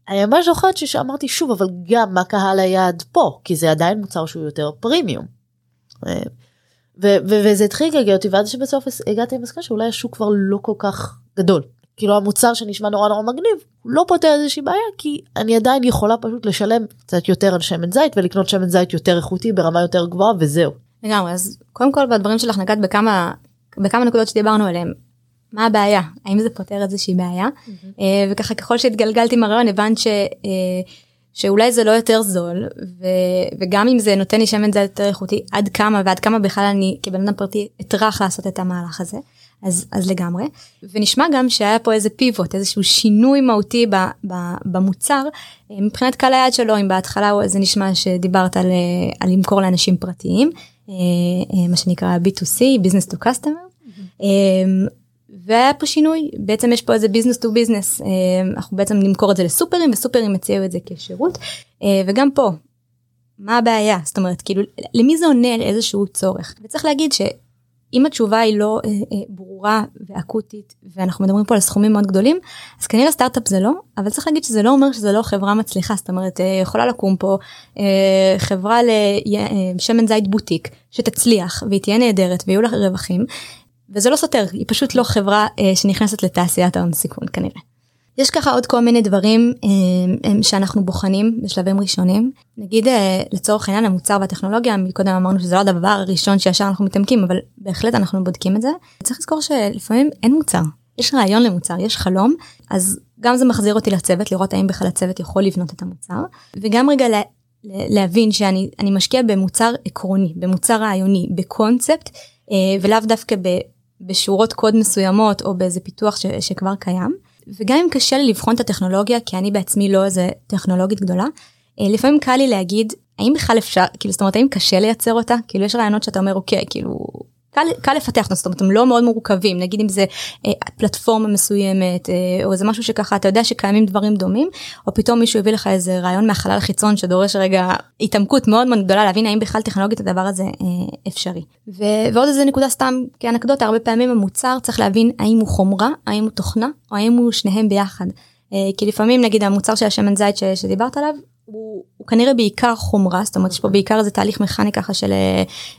אני ממש זוכרת שאמרתי שוב אבל גם מה קהל היעד פה כי זה עדיין מוצר שהוא יותר פרימיום. וזה התחיל לגלגל אותי ועד שבסוף הגעתי למסקנה שאולי השוק כבר לא כל כך גדול. כאילו המוצר שנשמע נורא נורא מגניב לא פותר איזושהי בעיה כי אני עדיין יכולה פשוט לשלם קצת יותר על שמן זית ולקנות שמן זית יותר איכותי ברמה יותר גבוהה וזהו. לגמרי אז קודם כל בדברים שלך נגעת בכמה בכמה נקודות שדיברנו עליהם. מה הבעיה האם זה פותר איזושהי בעיה mm-hmm. וככה ככל שהתגלגלתי עם הרעיון הבנת ש... אה, שאולי זה לא יותר זול ו, וגם אם זה נותן לי שמן זית יותר איכותי עד כמה ועד כמה בכלל אני כבן אדם פרטי אטרח לעשות את המהלך הזה אז אז לגמרי ונשמע גם שהיה פה איזה pivot איזשהו שינוי מהותי ב, ב, במוצר אה, מבחינת קהל היעד שלו אם בהתחלה זה נשמע שדיברת על, על למכור לאנשים פרטיים מה שנקרא b2c business to customer. Mm-hmm. והיה פה שינוי בעצם יש פה איזה business to business אנחנו בעצם נמכור את זה לסופרים וסופרים הציעו את זה כשירות אה, וגם פה. מה הבעיה זאת אומרת כאילו למי זה עונה על איזשהו צורך וצריך להגיד שאם התשובה היא לא אה, אה, ברורה ואקוטית ואנחנו מדברים פה על סכומים מאוד גדולים אז כנראה סטארט-אפ זה לא אבל צריך להגיד שזה לא אומר שזה לא חברה מצליחה זאת אומרת אה, יכולה לקום פה אה, חברה לשמן זית בוטיק שתצליח והיא תהיה נהדרת ויהיו לה רווחים וזה לא סותר היא פשוט לא חברה אה, שנכנסת לתעשיית ההון סיכון כנראה. יש ככה עוד כל מיני דברים אה, שאנחנו בוחנים בשלבים ראשונים. נגיד אה, לצורך העניין המוצר והטכנולוגיה, מקודם אמרנו שזה לא הדבר הראשון שישר אנחנו מתעמקים, אבל בהחלט אנחנו בודקים את זה. צריך לזכור שלפעמים אין מוצר, יש רעיון למוצר, יש חלום, אז גם זה מחזיר אותי לצוות, לראות האם בכלל הצוות יכול לבנות את המוצר, וגם רגע לה, להבין שאני משקיע במוצר עקרוני, במוצר רעיוני, בקונספט, אה, ולאו דווקא ב, בשורות קוד מסוימות או באיזה פיתוח ש, שכבר קיים. וגם אם קשה לי לבחון את הטכנולוגיה, כי אני בעצמי לא איזה טכנולוגית גדולה, אה, לפעמים קל לי להגיד, האם בכלל אפשר, כאילו, זאת אומרת, האם קשה לייצר אותה? כאילו, יש רעיונות שאתה אומר, אוקיי, כאילו, קל, קל לפתח זאת אומרת הם לא מאוד מורכבים נגיד אם זה אה, פלטפורמה מסוימת אה, או איזה משהו שככה אתה יודע שקיימים דברים דומים או פתאום מישהו הביא לך איזה רעיון מהחלל החיצון שדורש רגע התעמקות מאוד מאוד גדולה להבין האם בכלל טכנולוגית הדבר הזה אה, אפשרי. ו, ועוד איזה נקודה סתם כאנקדוטה הרבה פעמים המוצר צריך להבין האם הוא חומרה האם הוא תוכנה או האם הוא שניהם ביחד. אה, כי לפעמים נגיד המוצר של השמן זית שדיברת עליו הוא, הוא כנראה בעיקר חומרה זאת אומרת יש פה בעיקר איזה תהליך מכני ככה של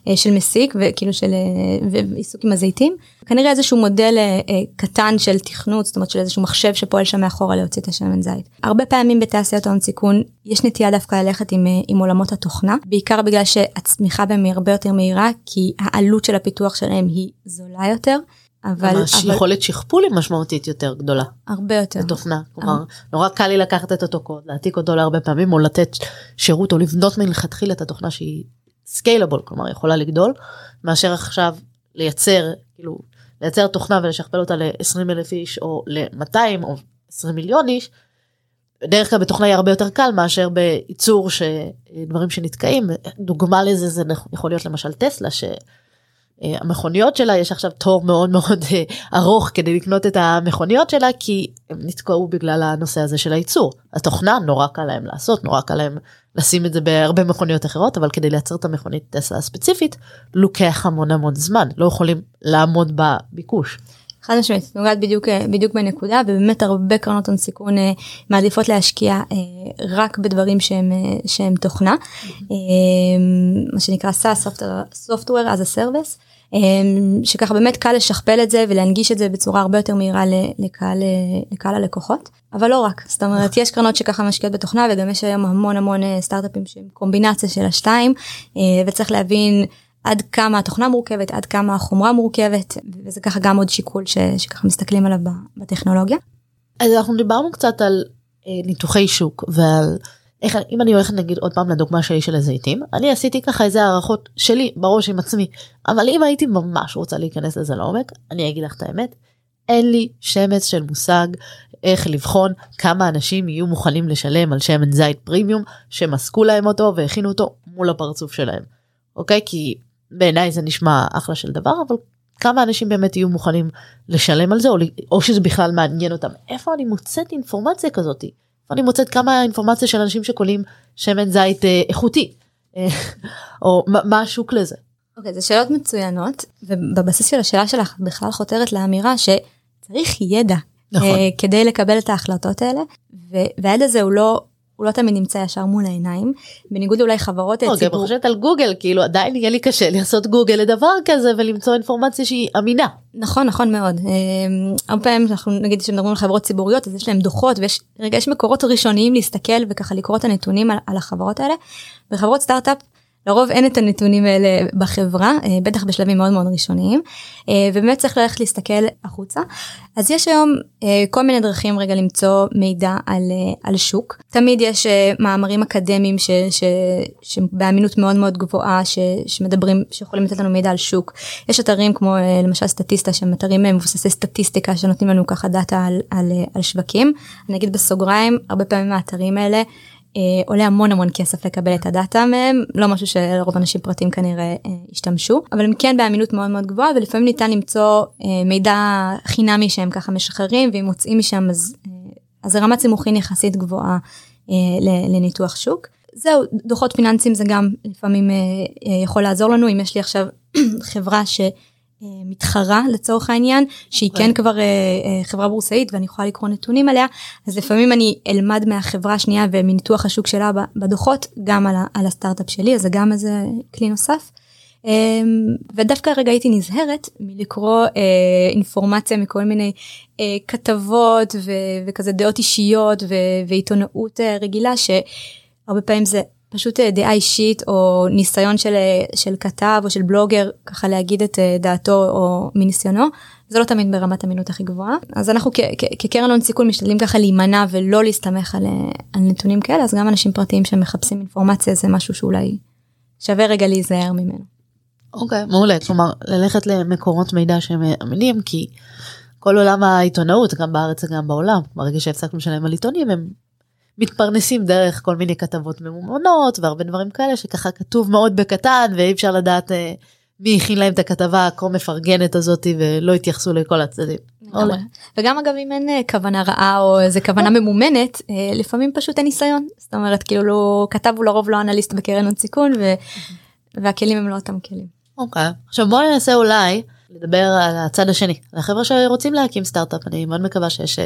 אה, של מסיק וכאילו של אה, ועיסוק עם הזיתים כנראה איזשהו מודל אה, קטן של תכנות זאת אומרת של איזשהו מחשב שפועל שם מאחורה להוציא את השמן זית הרבה פעמים בתעשיית ההון סיכון יש נטייה דווקא ללכת עם, עם עולמות התוכנה בעיקר בגלל שהצמיחה בהם היא הרבה יותר מהירה כי העלות של הפיתוח שלהם היא זולה יותר. אבל ממש אבל... יכולת שכפול משמעותית יותר גדולה. הרבה יותר. בתוכנה. כלומר, הרבה... נורא קל לי לקחת את אותו קוד, להעתיק אותו להרבה פעמים, או לתת שירות, או לבנות מלכתחילה את התוכנה שהיא סקיילבול, כלומר יכולה לגדול, מאשר עכשיו לייצר, כאילו, לייצר תוכנה ולשכפל אותה ל-20 אלף איש, או ל-200 או 20 מיליון איש, בדרך כלל בתוכנה יהיה הרבה יותר קל מאשר בייצור שדברים שנתקעים. דוגמה לזה זה יכול להיות למשל טסלה, ש... המכוניות שלה יש עכשיו תור מאוד מאוד אה, ארוך כדי לקנות את המכוניות שלה כי הם נתקעו בגלל הנושא הזה של הייצור. התוכנה נורא קל להם לעשות נורא קל להם לשים את זה בהרבה מכוניות אחרות אבל כדי לייצר את המכונית טסלה הספציפית לוקח המון המון זמן לא יכולים לעמוד בביקוש. חד משמעית, נוגעת בדיוק, אה, בדיוק בנקודה ובאמת הרבה קרנות הון סיכון אה, מעדיפות להשקיע רק בדברים שהם, שהם תוכנה, אה, מה שנקרא SaaS, Software as a Service. אמ, שככה באמת קל לשכפל את זה ולהנגיש את זה בצורה הרבה יותר מהירה לקהל, לקהל הלקוחות אבל לא רק זאת אומרת יש קרנות שככה משקיעות בתוכנה וגם יש היום המון המון אה, סטארט-אפים שהם קומבינציה של השתיים אה, וצריך להבין עד כמה התוכנה מורכבת עד כמה החומרה מורכבת וזה ככה גם עוד שיקול ש, שככה מסתכלים עליו בטכנולוגיה. אז אנחנו דיברנו קצת על אה, ניתוחי שוק ועל איך אם אני הולכת נגיד עוד פעם לדוגמה שלי של הזיתים אני עשיתי ככה איזה הערכות שלי בראש עם עצמי. אבל אם הייתי ממש רוצה להיכנס לזה לעומק אני אגיד לך את האמת אין לי שמץ של מושג איך לבחון כמה אנשים יהיו מוכנים לשלם על שמן זית פרימיום שמסקו להם אותו והכינו אותו מול הפרצוף שלהם. אוקיי? כי בעיניי זה נשמע אחלה של דבר אבל כמה אנשים באמת יהיו מוכנים לשלם על זה או, או שזה בכלל מעניין אותם? איפה אני מוצאת אינפורמציה כזאתי אני מוצאת כמה אינפורמציה של אנשים שקולים שמן זית אה, איכותי אה, או מה השוק לזה. אוקיי, okay, זה שאלות מצוינות ובבסיס של השאלה שלך בכלל חותרת לאמירה שצריך ידע נכון. uh, כדי לקבל את ההחלטות האלה והידע הזה הוא לא הוא לא תמיד נמצא ישר מול העיניים בניגוד לאולי חברות ציבור. אני חושבת על גוגל כאילו עדיין יהיה לי קשה לעשות גוגל לדבר כזה ולמצוא אינפורמציה שהיא אמינה. נכון נכון מאוד אמ, הרבה פעמים אנחנו נגיד שמדברים על חברות ציבוריות אז יש להם דוחות ויש רגע יש מקורות ראשוניים להסתכל וככה לקרוא את הנתונים על, על החברות האלה. וחברות סטארט-אפ לרוב אין את הנתונים האלה בחברה, אה, בטח בשלבים מאוד מאוד ראשוניים, אה, ובאמת צריך ללכת להסתכל החוצה. אז יש היום אה, כל מיני דרכים רגע למצוא מידע על, על שוק. תמיד יש מאמרים אקדמיים ש, ש, שבאמינות מאוד מאוד גבוהה ש, שמדברים, שיכולים לתת לנו מידע על שוק. יש אתרים כמו למשל סטטיסטה שהם אתרים מבוססי סטטיסטיקה שנותנים לנו ככה דאטה על, על, על שווקים. אני אגיד בסוגריים, הרבה פעמים האתרים האלה עולה המון המון כסף לקבל את הדאטה מהם לא משהו שלרוב אנשים פרטיים כנראה אה, השתמשו אבל הם כן באמינות מאוד מאוד גבוהה ולפעמים ניתן למצוא אה, מידע חינמי שהם ככה משחררים ואם מוצאים משם אז אה, אז רמת סימוכין יחסית גבוהה אה, לניתוח שוק. זהו דוחות פיננסיים זה גם לפעמים אה, אה, יכול לעזור לנו אם יש לי עכשיו חברה ש... אה, מתחרה לצורך העניין שהיא כן כבר אה, אה, חברה בורסאית ואני יכולה לקרוא נתונים עליה אז לפעמים אני אלמד מהחברה השנייה ומניתוח השוק שלה בדוחות גם על, על הסטארט-אפ שלי אז זה גם איזה כלי נוסף. אמ, ודווקא רגע הייתי נזהרת מלקרוא אה, אינפורמציה מכל מיני אה, כתבות ו, וכזה דעות אישיות ו, ועיתונאות אה, רגילה שהרבה פעמים זה פשוט אה, דעה אישית או ניסיון של, אה, של כתב או של בלוגר ככה להגיד את אה, דעתו או מניסיונו זה לא תמיד ברמת אמינות הכי גבוהה אז אנחנו כקרן הון סיכון משתדלים ככה להימנע ולא להסתמך על, על נתונים כאלה אז גם אנשים פרטיים שמחפשים אינפורמציה זה משהו שאולי שווה רגע להיזהר ממנו. אוקיי okay, מעולה כלומר ללכת למקורות מידע שהם אמינים כי כל עולם העיתונאות גם בארץ וגם בעולם ברגע שהפסקנו לשלם על עיתונים הם מתפרנסים דרך כל מיני כתבות ממומנות והרבה דברים כאלה שככה כתוב מאוד בקטן ואי אפשר לדעת אה, מי הכין להם את הכתבה הכה מפרגנת הזאתי ולא התייחסו לכל הצדדים. וגם אגב אם אין אה, כוונה רעה או איזה כוונה ממומנת אה, לפעמים פשוט אין ניסיון זאת אומרת כאילו לא כתב הוא לרוב לא אנליסט בקרן הון סיכון והכלים הם לא אותם כלים. אוקיי עכשיו בוא ננסה אולי לדבר על הצד השני לחבר'ה שרוצים להקים סטארט-אפ אני מאוד מקווה שיש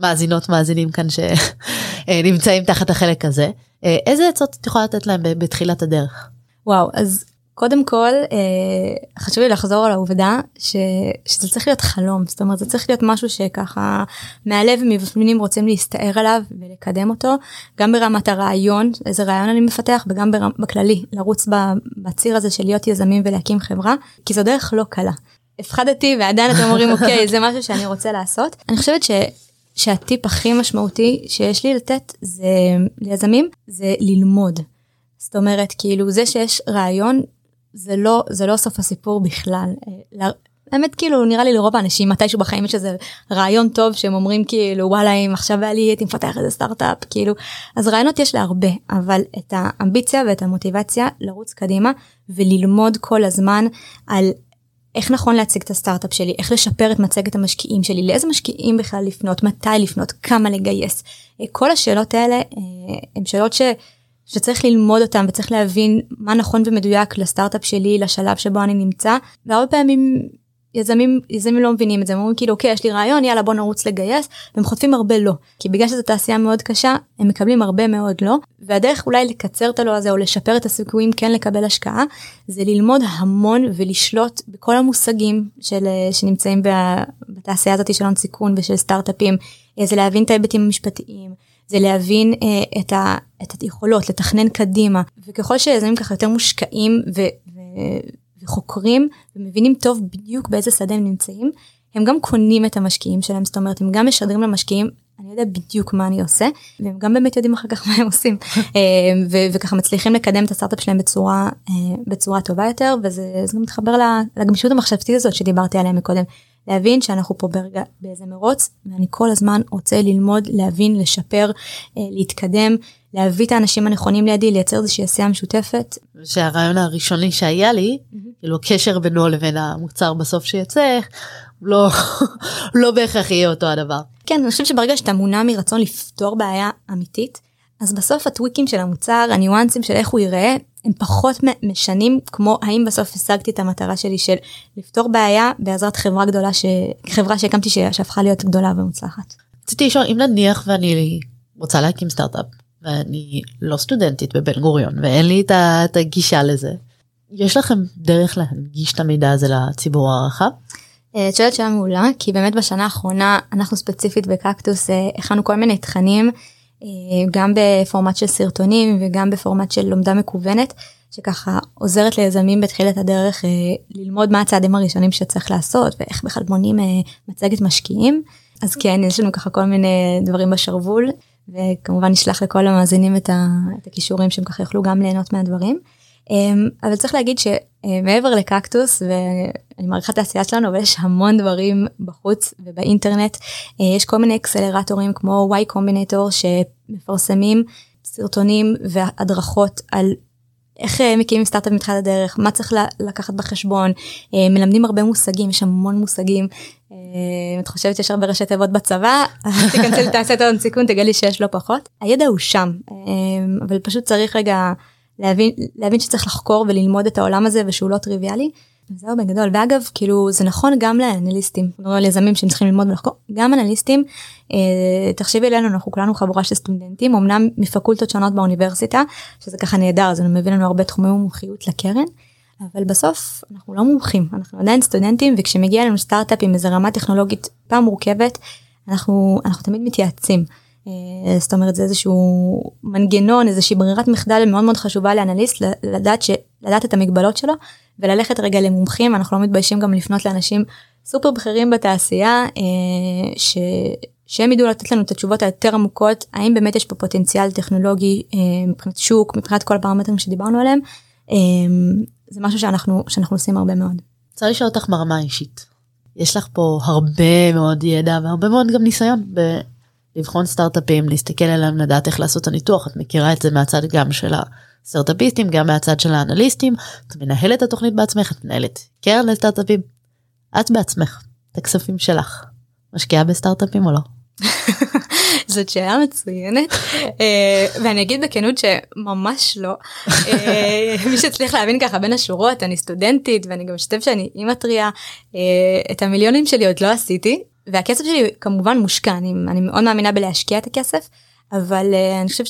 מאזינות מאזינים כאן שנמצאים תחת החלק הזה איזה עצות את יכולה לתת להם בתחילת הדרך. וואו אז קודם כל אה, חשוב לי לחזור על העובדה ש, שזה צריך להיות חלום זאת אומרת זה צריך להיות משהו שככה מהלב ומבפנים רוצים להסתער עליו ולקדם אותו גם ברמת הרעיון איזה רעיון אני מפתח וגם ברמ, בכללי לרוץ בציר הזה של להיות יזמים ולהקים חברה כי זו דרך לא קלה. הפחדתי ועדיין אתם אומרים אוקיי זה משהו שאני רוצה לעשות אני חושבת ש... שהטיפ הכי משמעותי שיש לי לתת זה ליזמים זה ללמוד. זאת אומרת כאילו זה שיש רעיון זה לא זה לא סוף הסיפור בכלל. אה, האמת כאילו נראה לי לרוב האנשים מתישהו בחיים יש איזה רעיון טוב שהם אומרים כאילו וואלה אם עכשיו היה לי הייתי מפתח איזה סטארט-אפ כאילו אז רעיונות יש להרבה אבל את האמביציה ואת המוטיבציה לרוץ קדימה וללמוד כל הזמן על איך נכון להציג את הסטארט-אפ שלי? איך לשפר את מצגת המשקיעים שלי? לאיזה משקיעים בכלל לפנות? מתי לפנות? כמה לגייס? אה, כל השאלות האלה אה, הן שאלות ש... שצריך ללמוד אותם וצריך להבין מה נכון ומדויק לסטארט-אפ שלי לשלב שבו אני נמצא. והרבה פעמים יזמים יזמים לא מבינים את זה הם אומרים כאילו אוקיי יש לי רעיון יאללה בוא נרוץ לגייס והם חוטפים הרבה לא כי בגלל שזו תעשייה מאוד קשה הם מקבלים הרבה מאוד לא והדרך אולי לקצר את הלא הזה או לשפר את הסיכויים כן לקבל השקעה זה ללמוד המון ולשלוט בכל המושגים של שנמצאים בתעשייה הזאת של הון סיכון ושל סטארט-אפים זה להבין את ההיבטים המשפטיים זה להבין אה, את, ה, את היכולות, לתכנן קדימה, וככל שיזמים ככה יותר מושקעים ו, ו, וחוקרים ומבינים טוב בדיוק באיזה שדה הם נמצאים, הם גם קונים את המשקיעים שלהם, זאת אומרת הם גם משדרים למשקיעים, אני יודע בדיוק מה אני עושה, והם גם באמת יודעים אחר כך מה הם עושים, אה, ו- וככה מצליחים לקדם את הסטארט-אפ שלהם בצורה, אה, בצורה טובה יותר, וזה גם מתחבר לגמישות המחשבתית הזאת שדיברתי עליה מקודם. להבין שאנחנו פה ברגע באיזה מרוץ ואני כל הזמן רוצה ללמוד להבין לשפר אה, להתקדם להביא את האנשים הנכונים לידי לייצר איזושהי עשייה משותפת. שהרעיון הראשוני שהיה לי. כאילו הקשר בינו לבין המוצר בסוף שיצא לא לא בהכרח יהיה אותו הדבר. כן אני חושבת שברגע שאתה מונע מרצון לפתור בעיה אמיתית אז בסוף הטוויקים של המוצר הניואנסים של איך הוא ייראה הם פחות משנים כמו האם בסוף השגתי את המטרה שלי של לפתור בעיה בעזרת חברה גדולה שחברה שהקמתי שהפכה להיות גדולה ומוצלחת. רציתי לשאול אם נניח ואני רוצה להקים סטארט-אפ ואני לא סטודנטית בבן גוריון ואין לי את הגישה לזה. יש לכם דרך להנגיש את המידע הזה לציבור הרחב? אה, את שואלת שאלה מעולה כי באמת בשנה האחרונה אנחנו ספציפית בקקטוס אה, הכנו כל מיני תכנים אה, גם בפורמט של סרטונים וגם בפורמט של לומדה מקוונת שככה עוזרת ליזמים בתחילת הדרך ללמוד מה הצעדים הראשונים שצריך לעשות ואיך בכלל בונים מצגת משקיעים. אז כן יש לנו ככה כל מיני דברים בשרוול וכמובן נשלח לכל המאזינים את, הכישורים שהם ככה יוכלו גם ליהנות מהדברים. אמ, אבל צריך להגיד שמעבר לקקטוס ואני מעריכה את העשייה שלנו אבל יש המון דברים בחוץ ובאינטרנט אה, יש כל מיני אקסלרטורים כמו y קומבינטור שמפרסמים סרטונים והדרכות על איך אה, מקימים סטארט-אפ מתחילת הדרך מה צריך לקחת בחשבון אה, מלמדים הרבה מושגים יש המון מושגים. את חושבת שיש הרבה ראשי תיבות בצבא תיכנסי לתעשיית ההון סיכון תגלי שיש לא פחות הידע הוא שם אבל פשוט צריך רגע להבין, להבין שצריך לחקור וללמוד את העולם הזה ושהוא לא טריוויאלי. זהו בגדול. ואגב כאילו זה נכון גם לאנליסטים. לא ליזמים שהם צריכים ללמוד ולחקור. גם אנליסטים אה, תחשבי עלינו אנחנו כולנו חבורה של סטודנטים אמנם מפקולטות שונות באוניברסיטה שזה ככה נהדר אני מביא לנו הרבה תחומי מומחיות לקרן אבל בסוף אנחנו לא מומחים, אנחנו עדיין סטודנטים וכשמגיע לנו סטארט-אפ עם איזה רמה טכנולוגית פעם מורכבת, אנחנו, אנחנו תמיד מתייעצים. אה, זאת אומרת זה איזשהו מנגנון איזושהי ברירת מחדל מאוד מאוד חשובה לאנליסט לדעת ש... לדעת את המגבלות שלו וללכת רגע למומחים אנחנו לא מתביישים גם לפנות לאנשים סופר בכירים בתעשייה אה, ש... שהם ידעו לתת לנו את התשובות היותר עמוקות האם באמת יש פה פוטנציאל טכנולוגי אה, מבחינת שוק מבחינת כל הפרמטרים שדיברנו עליהם זה משהו שאנחנו שאנחנו עושים הרבה מאוד. רוצה לשאול אותך ברמה האישית יש לך פה הרבה מאוד ידע והרבה מאוד גם ניסיון לבחון סטארט-אפים, להסתכל עליהם, לדעת איך לעשות את הניתוח, את מכירה את זה מהצד גם של הסטארט-אפיסטים, גם מהצד של האנליסטים, את מנהלת התוכנית בעצמך, את מנהלת קרן לסטארט-אפים, את בעצמך, את הכספים שלך, משקיעה בסטארט-אפים או לא? זאת שאלה מצוינת. אה, ואני אגיד בכנות שממש לא. אה, מי שצריך להבין ככה בין השורות אני סטודנטית ואני גם משתף שאני אימא טריה. אה, את המיליונים שלי עוד לא עשיתי והכסף שלי כמובן מושקע. אני, אני מאוד מאמינה בלהשקיע את הכסף אבל אני חושב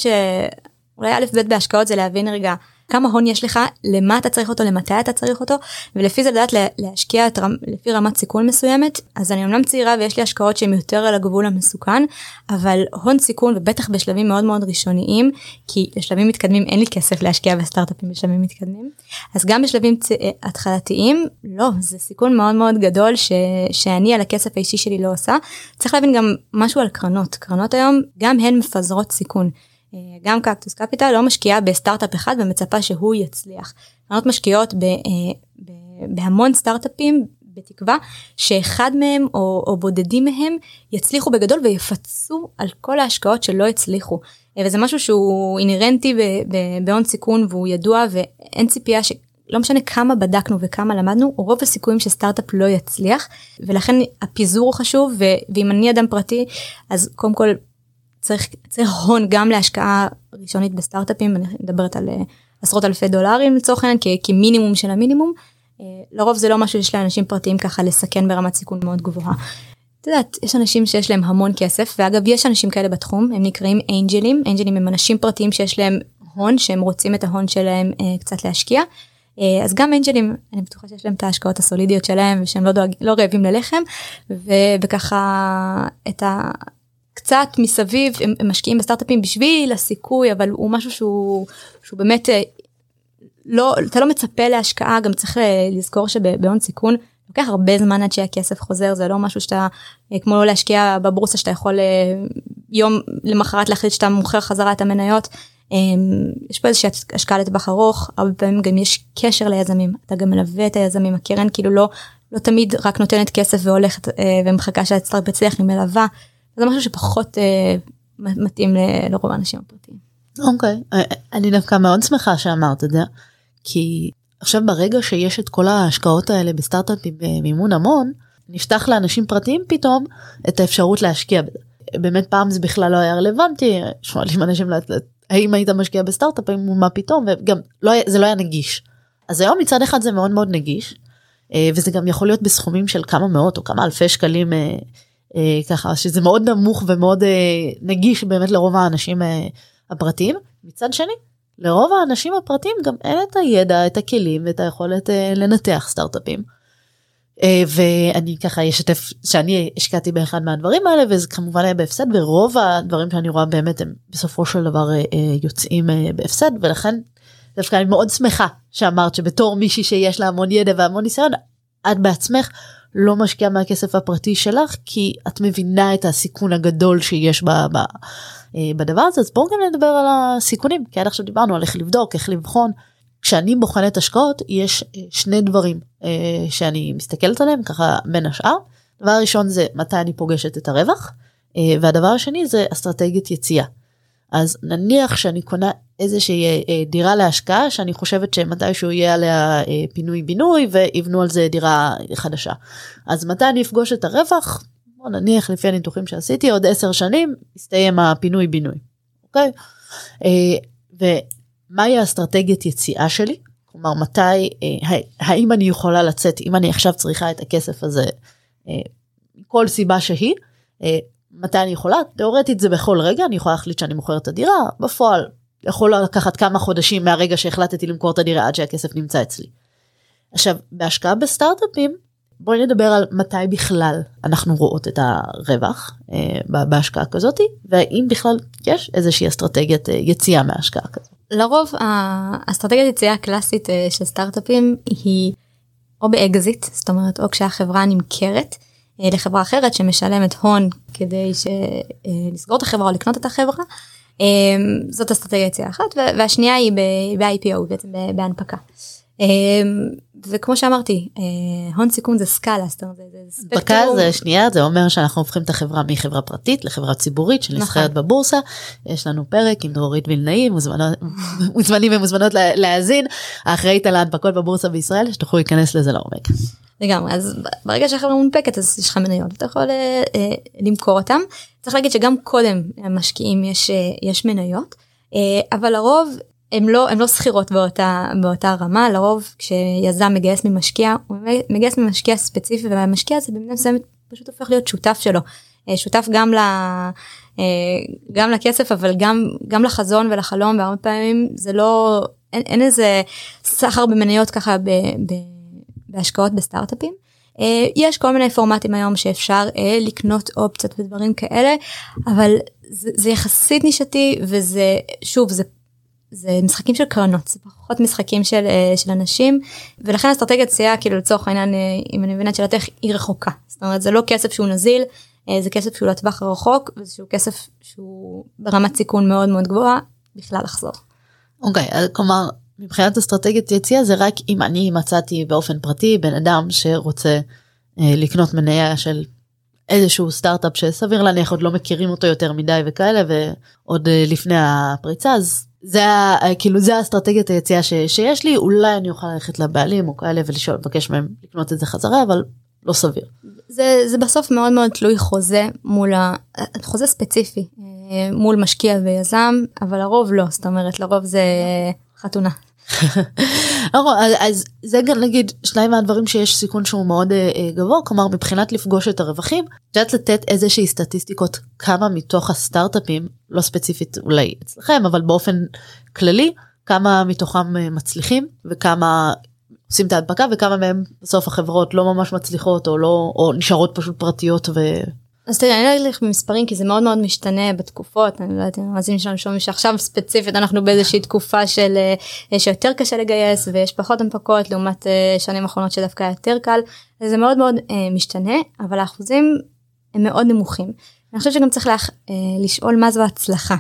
שאולי א' ב' בהשקעות זה להבין רגע כמה הון יש לך, למה אתה צריך אותו, למתי אתה צריך אותו, ולפי זה לדעת להשקיע את רמ, לפי רמת סיכון מסוימת. אז אני אמנם צעירה ויש לי השקעות שהן יותר על הגבול המסוכן, אבל הון סיכון ובטח בשלבים מאוד מאוד ראשוניים, כי לשלבים מתקדמים אין לי כסף להשקיע בסטארט-אפים בשלבים מתקדמים. אז גם בשלבים צ... התחלתיים, לא, זה סיכון מאוד מאוד גדול ש... שאני על הכסף האישי שלי לא עושה. צריך להבין גם משהו על קרנות, קרנות היום גם הן מפזרות סיכון. אה, גם קקטוס קפיטל לא משקיעה בסטארט-אפ אחד ומצפה שהוא יצליח. קרנות משקיעות ב, אה, ב, בהמון סטארט-אפים בתקווה שאחד מהם או, או בודדים מהם יצליחו בגדול ויפצו על כל ההשקעות שלא הצליחו. אה, וזה משהו שהוא אינהרנטי בהון סיכון והוא ידוע ואין ציפייה ש... לא משנה כמה בדקנו וכמה למדנו, רוב הסיכויים שסטארט-אפ לא יצליח, ולכן הפיזור הוא חשוב, ו- ואם אני אדם פרטי, אז קודם כל צריך, צריך הון גם להשקעה ראשונית בסטארט-אפים, אני מדברת על uh, עשרות אלפי דולרים לצורך העניין כמינימום של המינימום. Uh, לרוב זה לא משהו שיש לאנשים פרטיים ככה לסכן ברמת סיכון מאוד גבוהה. את יודעת, יש אנשים שיש להם המון כסף, ואגב יש אנשים כאלה בתחום, הם נקראים אנג'לים, אנג'לים הם אנשים פרטיים שיש להם הון, שהם רוצים את ההון שלהם uh, קצת להשקיע. Uh, אז גם אנג'לים, אני בטוחה שיש להם את ההשקעות הסולידיות שלהם, ושהם לא, דואג, לא רעבים ללחם, וככה את ה... קצת מסביב הם, הם משקיעים בסטארט-אפים בשביל הסיכוי אבל הוא משהו שהוא שהוא באמת אה, לא אתה לא מצפה להשקעה גם צריך אה, לזכור שבהון סיכון לוקח הרבה זמן עד שהכסף חוזר זה לא משהו שאתה אה, כמו לא להשקיע בבורסה שאתה יכול יום למחרת להחליט שאתה מוכר חזרה את המניות. יש פה איזושהי השקעה לטווח ארוך הרבה פעמים גם יש קשר ליזמים אתה גם מלווה את היזמים הקרן כאילו לא לא תמיד רק נותנת כסף והולכת ומחכה שהסטארט יצליח היא מלווה זה משהו שפחות אה, מתאים לרוב האנשים הפרטיים. אוקיי, okay. אה, אני דווקא מאוד שמחה שאמרת את זה, כי עכשיו ברגע שיש את כל ההשקעות האלה בסטארט-אפים במימון המון, נפתח לאנשים פרטיים פתאום את האפשרות להשקיע בזה. באמת פעם זה בכלל לא היה רלוונטי, שואלים אנשים האם היית משקיע בסטארט-אפים ומה פתאום וגם לא זה לא היה נגיש. אז היום מצד אחד זה מאוד מאוד נגיש אה, וזה גם יכול להיות בסכומים של כמה מאות או כמה אלפי שקלים אה, ככה שזה מאוד נמוך ומאוד אה, נגיש באמת לרוב האנשים אה, הפרטיים. מצד שני לרוב האנשים הפרטיים גם אין את הידע את הכלים ואת היכולת לנתח סטארט-אפים. ואני ככה אשתף שאני השקעתי באחד מהדברים האלה וזה כמובן היה בהפסד ורוב הדברים שאני רואה באמת הם בסופו של דבר יוצאים בהפסד ולכן דווקא אני מאוד שמחה שאמרת שבתור מישהי שיש לה המון ידע והמון ניסיון את בעצמך לא משקיעה מהכסף הפרטי שלך כי את מבינה את הסיכון הגדול שיש ב, ב, אה, בדבר הזה אז בואו גם נדבר על הסיכונים כי עד עכשיו דיברנו על איך לבדוק איך לבחון. כשאני בוחנת השקעות יש אה, שני דברים אה, שאני מסתכלת עליהם ככה בין השאר. דבר ראשון זה מתי אני פוגשת את הרווח והדבר השני זה אסטרטגיית יציאה. אז נניח שאני קונה איזושהי אה, דירה להשקעה שאני חושבת שמתישהו יהיה עליה אה, פינוי בינוי ויבנו על זה דירה חדשה. אז מתי אני אפגוש את הרווח? בוא נניח לפי הניתוחים שעשיתי עוד 10 שנים יסתיים הפינוי בינוי. אוקיי? אה, ומהי האסטרטגיית יציאה שלי? כלומר מתי האם אני יכולה לצאת אם אני עכשיו צריכה את הכסף הזה כל סיבה שהיא מתי אני יכולה? תאורטית זה בכל רגע, אני יכולה להחליט שאני מוכרת את הדירה, בפועל יכול לקחת כמה חודשים מהרגע שהחלטתי למכור את הדירה עד שהכסף נמצא אצלי. עכשיו בהשקעה בסטארט-אפים בואי נדבר על מתי בכלל אנחנו רואות את הרווח אה, בהשקעה כזאתי והאם בכלל יש איזושהי אסטרטגיית אה, יציאה מהשקעה כזאת. לרוב האסטרטגיית יציאה הקלאסית אה, של סטארט-אפים היא או באקזיט זאת אומרת או כשהחברה נמכרת אה, לחברה אחרת שמשלמת הון כדי לסגור את החברה או לקנות את החברה. אה, זאת אסטרטגיה יציאה אחת והשנייה היא ב-IPO בעצם בהנפקה. וכמו שאמרתי הון סיכון זה סקאלה זאת אומרת זה ספקטרום. זה שנייה זה אומר שאנחנו הופכים את החברה מחברה פרטית לחברה ציבורית שנסחרת נכון. בבורסה יש לנו פרק עם דרורית וילנאי מוזמנים ומוזמנות להאזין האחראית על ההנפקות בבורסה בישראל שתוכלו להיכנס לזה לעומק. לגמרי אז ברגע שהחברה מונפקת אז יש לך מניות אתה יכול אה, אה, למכור אותם. צריך להגיד שגם קודם המשקיעים יש אה, יש מניות אה, אבל לרוב הם לא הם לא שכירות באותה באותה רמה. לרוב כשיזם מגייס ממשקיע הוא מגייס ממשקיע ספציפי והמשקיע הזה במידה מסוימת פשוט הופך להיות שותף שלו. אה, שותף גם ל... אה, גם לכסף אבל גם גם לחזון ולחלום והרבה פעמים זה לא אין, אין איזה סחר במניות ככה ב, ב, בהשקעות בסטארט-אפים. אה, יש כל מיני פורמטים היום שאפשר לקנות אופציות ודברים כאלה אבל זה, זה יחסית נישתי וזה שוב זה זה משחקים של קרנות זה פחות משחקים של אה, של אנשים ולכן אסטרטגיית סיעה כאילו לצורך העניין אה, אם אני מבינה את שאלתך היא רחוקה זאת אומרת זה לא כסף שהוא נזיל אה, זה כסף שהוא לטווח הרחוק וזה שהוא כסף שהוא ברמת סיכון מאוד מאוד גבוהה בכלל לחזור. אוקיי okay, כלומר מבחינת אסטרטגיית יציאה זה רק אם אני מצאתי באופן פרטי בן אדם שרוצה לקנות מניה של איזשהו סטארט-אפ שסביר להניח עוד לא מכירים אותו יותר מדי וכאלה ועוד לפני הפריצה אז זה כאילו זה האסטרטגיית היציאה שיש לי אולי אני אוכל ללכת לבעלים או כאלה ולשאול לבקש מהם לקנות את זה חזרה אבל לא סביר. זה זה בסוף מאוד מאוד תלוי חוזה מול החוזה ספציפי אה, מול משקיע ויזם אבל לרוב לא זאת אומרת לרוב זה חתונה. אז זה גם נגיד שניים מהדברים שיש סיכון שהוא מאוד אה, אה, גבוה כלומר מבחינת לפגוש את הרווחים את יודעת לתת איזושהי סטטיסטיקות כמה מתוך הסטארט-אפים לא ספציפית אולי אצלכם אבל באופן כללי כמה מתוכם אה, מצליחים וכמה עושים את ההדבקה וכמה מהם בסוף החברות לא ממש מצליחות או לא או נשארות פשוט פרטיות ו... אז תראה, אני לא אגיד לך במספרים כי זה מאוד מאוד משתנה בתקופות, אני לא יודעת אם המאזינים שלנו שומעים שעכשיו ספציפית אנחנו באיזושהי תקופה של אה, שיותר קשה לגייס ויש פחות הנפקות לעומת אה, שנים אחרונות שדווקא יותר קל, זה מאוד מאוד אה, משתנה, אבל האחוזים הם מאוד נמוכים. אני חושבת שגם צריך לך, לשאול מה זו הצלחה.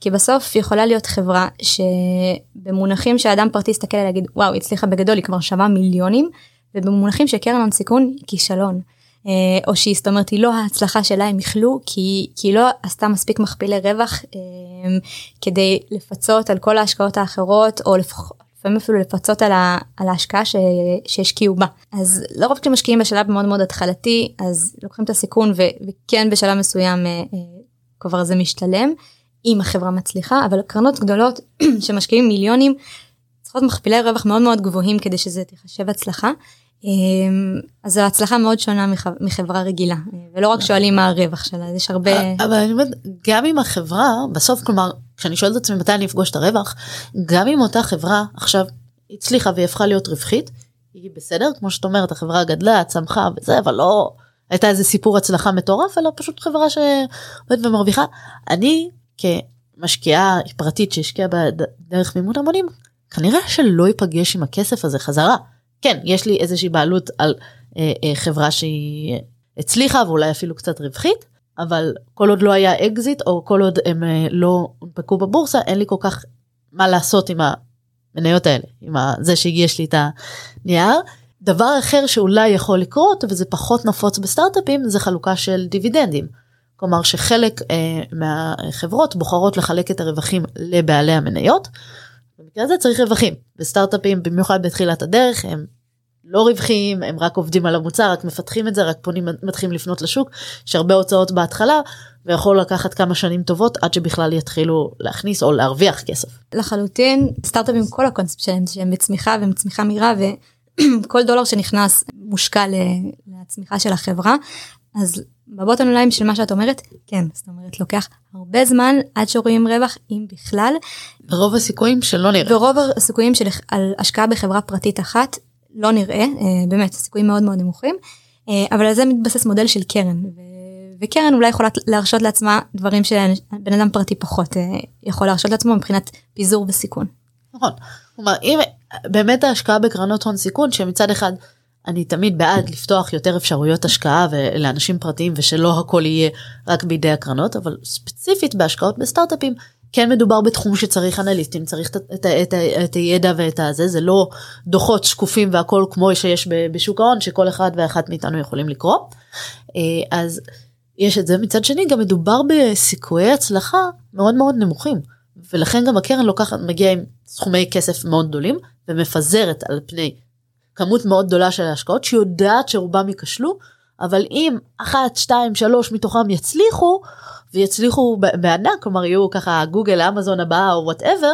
כי בסוף יכולה להיות חברה שבמונחים שאדם פרטי יסתכל עליה להגיד וואו הצליחה בגדול היא כבר שווה מיליונים ובמונחים שקרן הון סיכון היא כישלון. אה, או שהיא זאת אומרת היא לא ההצלחה שלה הם יכלו כי כי היא לא עשתה מספיק מכפילי רווח אה, כדי לפצות על כל ההשקעות האחרות או לפעמים אפילו לפצות על, ה, על ההשקעה ש, שהשקיעו בה אז לרוב כשמשקיעים בשלב מאוד מאוד התחלתי אז לוקחים את הסיכון ו, וכן בשלב מסוים אה, כבר זה משתלם אם החברה מצליחה אבל קרנות גדולות שמשקיעים מיליונים צריכות מכפילי רווח מאוד מאוד גבוהים כדי שזה תיחשב הצלחה. אמ, אז זו הצלחה מאוד שונה מחברה רגילה ולא רק שואלים מה הרווח שלה יש הרבה אבל אני אומרת גם עם החברה בסוף כלומר כשאני שואלת את עצמי מתי אני אפגוש את הרווח גם אם אותה חברה עכשיו הצליחה והיא הפכה להיות רווחית היא בסדר כמו שאת אומרת החברה גדלה צמחה וזה אבל לא הייתה איזה סיפור הצלחה מטורף אלא פשוט חברה שעובדת ומרוויחה אני כמשקיעה פרטית שהשקיעה בדרך מימון המונים כנראה שלא ייפגש עם הכסף הזה חזרה. כן יש לי איזושהי בעלות על אה, אה, חברה שהיא הצליחה ואולי אפילו קצת רווחית אבל כל עוד לא היה אקזיט או כל עוד הם אה, לא הונפקו בבורסה אין לי כל כך מה לעשות עם המניות האלה עם זה שיש לי את הנייר. דבר אחר שאולי יכול לקרות וזה פחות נפוץ בסטארט-אפים זה חלוקה של דיבידנדים. כלומר שחלק אה, מהחברות בוחרות לחלק את הרווחים לבעלי המניות. במקרה הזה צריך רווחים בסטארט-אפים במיוחד בתחילת הדרך הם לא רווחיים הם רק עובדים על המוצר רק מפתחים את זה רק פונים מתחילים לפנות לשוק יש הרבה הוצאות בהתחלה ויכול לקחת כמה שנים טובות עד שבכלל יתחילו להכניס או להרוויח כסף. לחלוטין סטארט-אפים כל הקונספט שלהם שהם בצמיחה והם צמיחה מהירה וכל דולר שנכנס מושקע לצמיחה של החברה אז בבוטון ליין של מה שאת אומרת כן זאת אומרת לוקח הרבה זמן עד שרואים רווח אם בכלל. רוב הסיכויים שלא נראה. ורוב הסיכויים של על השקעה בחברה פרטית אחת לא נראה, באמת סיכויים מאוד מאוד נמוכים, אבל על זה מתבסס מודל של קרן. וקרן אולי יכולה להרשות לעצמה דברים שבן אדם פרטי פחות יכול להרשות לעצמו מבחינת פיזור וסיכון. נכון. כלומר אם באמת ההשקעה בקרנות הון סיכון שמצד אחד אני תמיד בעד לפתוח יותר אפשרויות השקעה לאנשים פרטיים ושלא הכל יהיה רק בידי הקרנות אבל ספציפית בהשקעות בסטארט-אפים כן מדובר בתחום שצריך אנליסטים צריך את, את, את, את הידע ואת הזה זה לא דוחות שקופים והכל כמו שיש בשוק ההון שכל אחד ואחת מאיתנו יכולים לקרוא. אה, אז יש את זה. מצד שני גם מדובר בסיכויי הצלחה מאוד מאוד נמוכים. ולכן גם הקרן לוקחת מגיעה עם סכומי כסף מאוד גדולים ומפזרת על פני כמות מאוד גדולה של ההשקעות שיודעת שרובם ייכשלו אבל אם אחת שתיים שלוש מתוכם יצליחו ויצליחו בענק כלומר יהיו ככה גוגל אמזון הבאה או whatever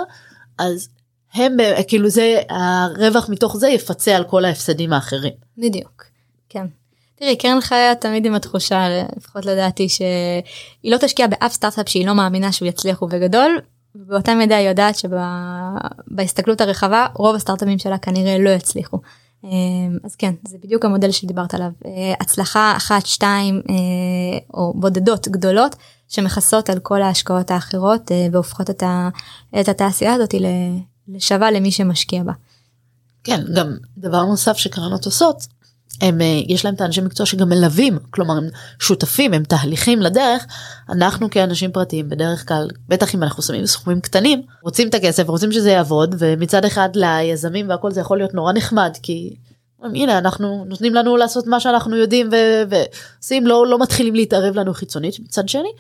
אז הם כאילו זה הרווח מתוך זה יפצה על כל ההפסדים האחרים. בדיוק כן. תראי קרן חיה תמיד עם התחושה לפחות לדעתי שהיא לא תשקיע באף סטארט-אפ שהיא לא מאמינה שהוא יצליח ובגדול באותה מידה היא יודעת שבהסתכלות הרחבה רוב הסטארט-אפים שלה כנראה לא יצליחו. אמ, אז כן זה בדיוק המודל שדיברת עליו אה, הצלחה אחת שתיים אה, או בודדות גדולות שמכסות על כל ההשקעות האחרות אה, והופכות את, ה, את התעשייה הזאת לשווה למי שמשקיע בה. כן גם דבר נוסף שקרנות עושות הם יש להם את האנשי מקצוע שגם מלווים כלומר הם שותפים הם תהליכים לדרך אנחנו כאנשים פרטיים בדרך כלל בטח אם אנחנו שמים סכומים קטנים רוצים את הכסף רוצים שזה יעבוד ומצד אחד ליזמים והכל זה יכול להיות נורא נחמד כי הנה אנחנו נותנים לנו לעשות מה שאנחנו יודעים ועושים לא לא מתחילים להתערב לנו חיצונית מצד שני.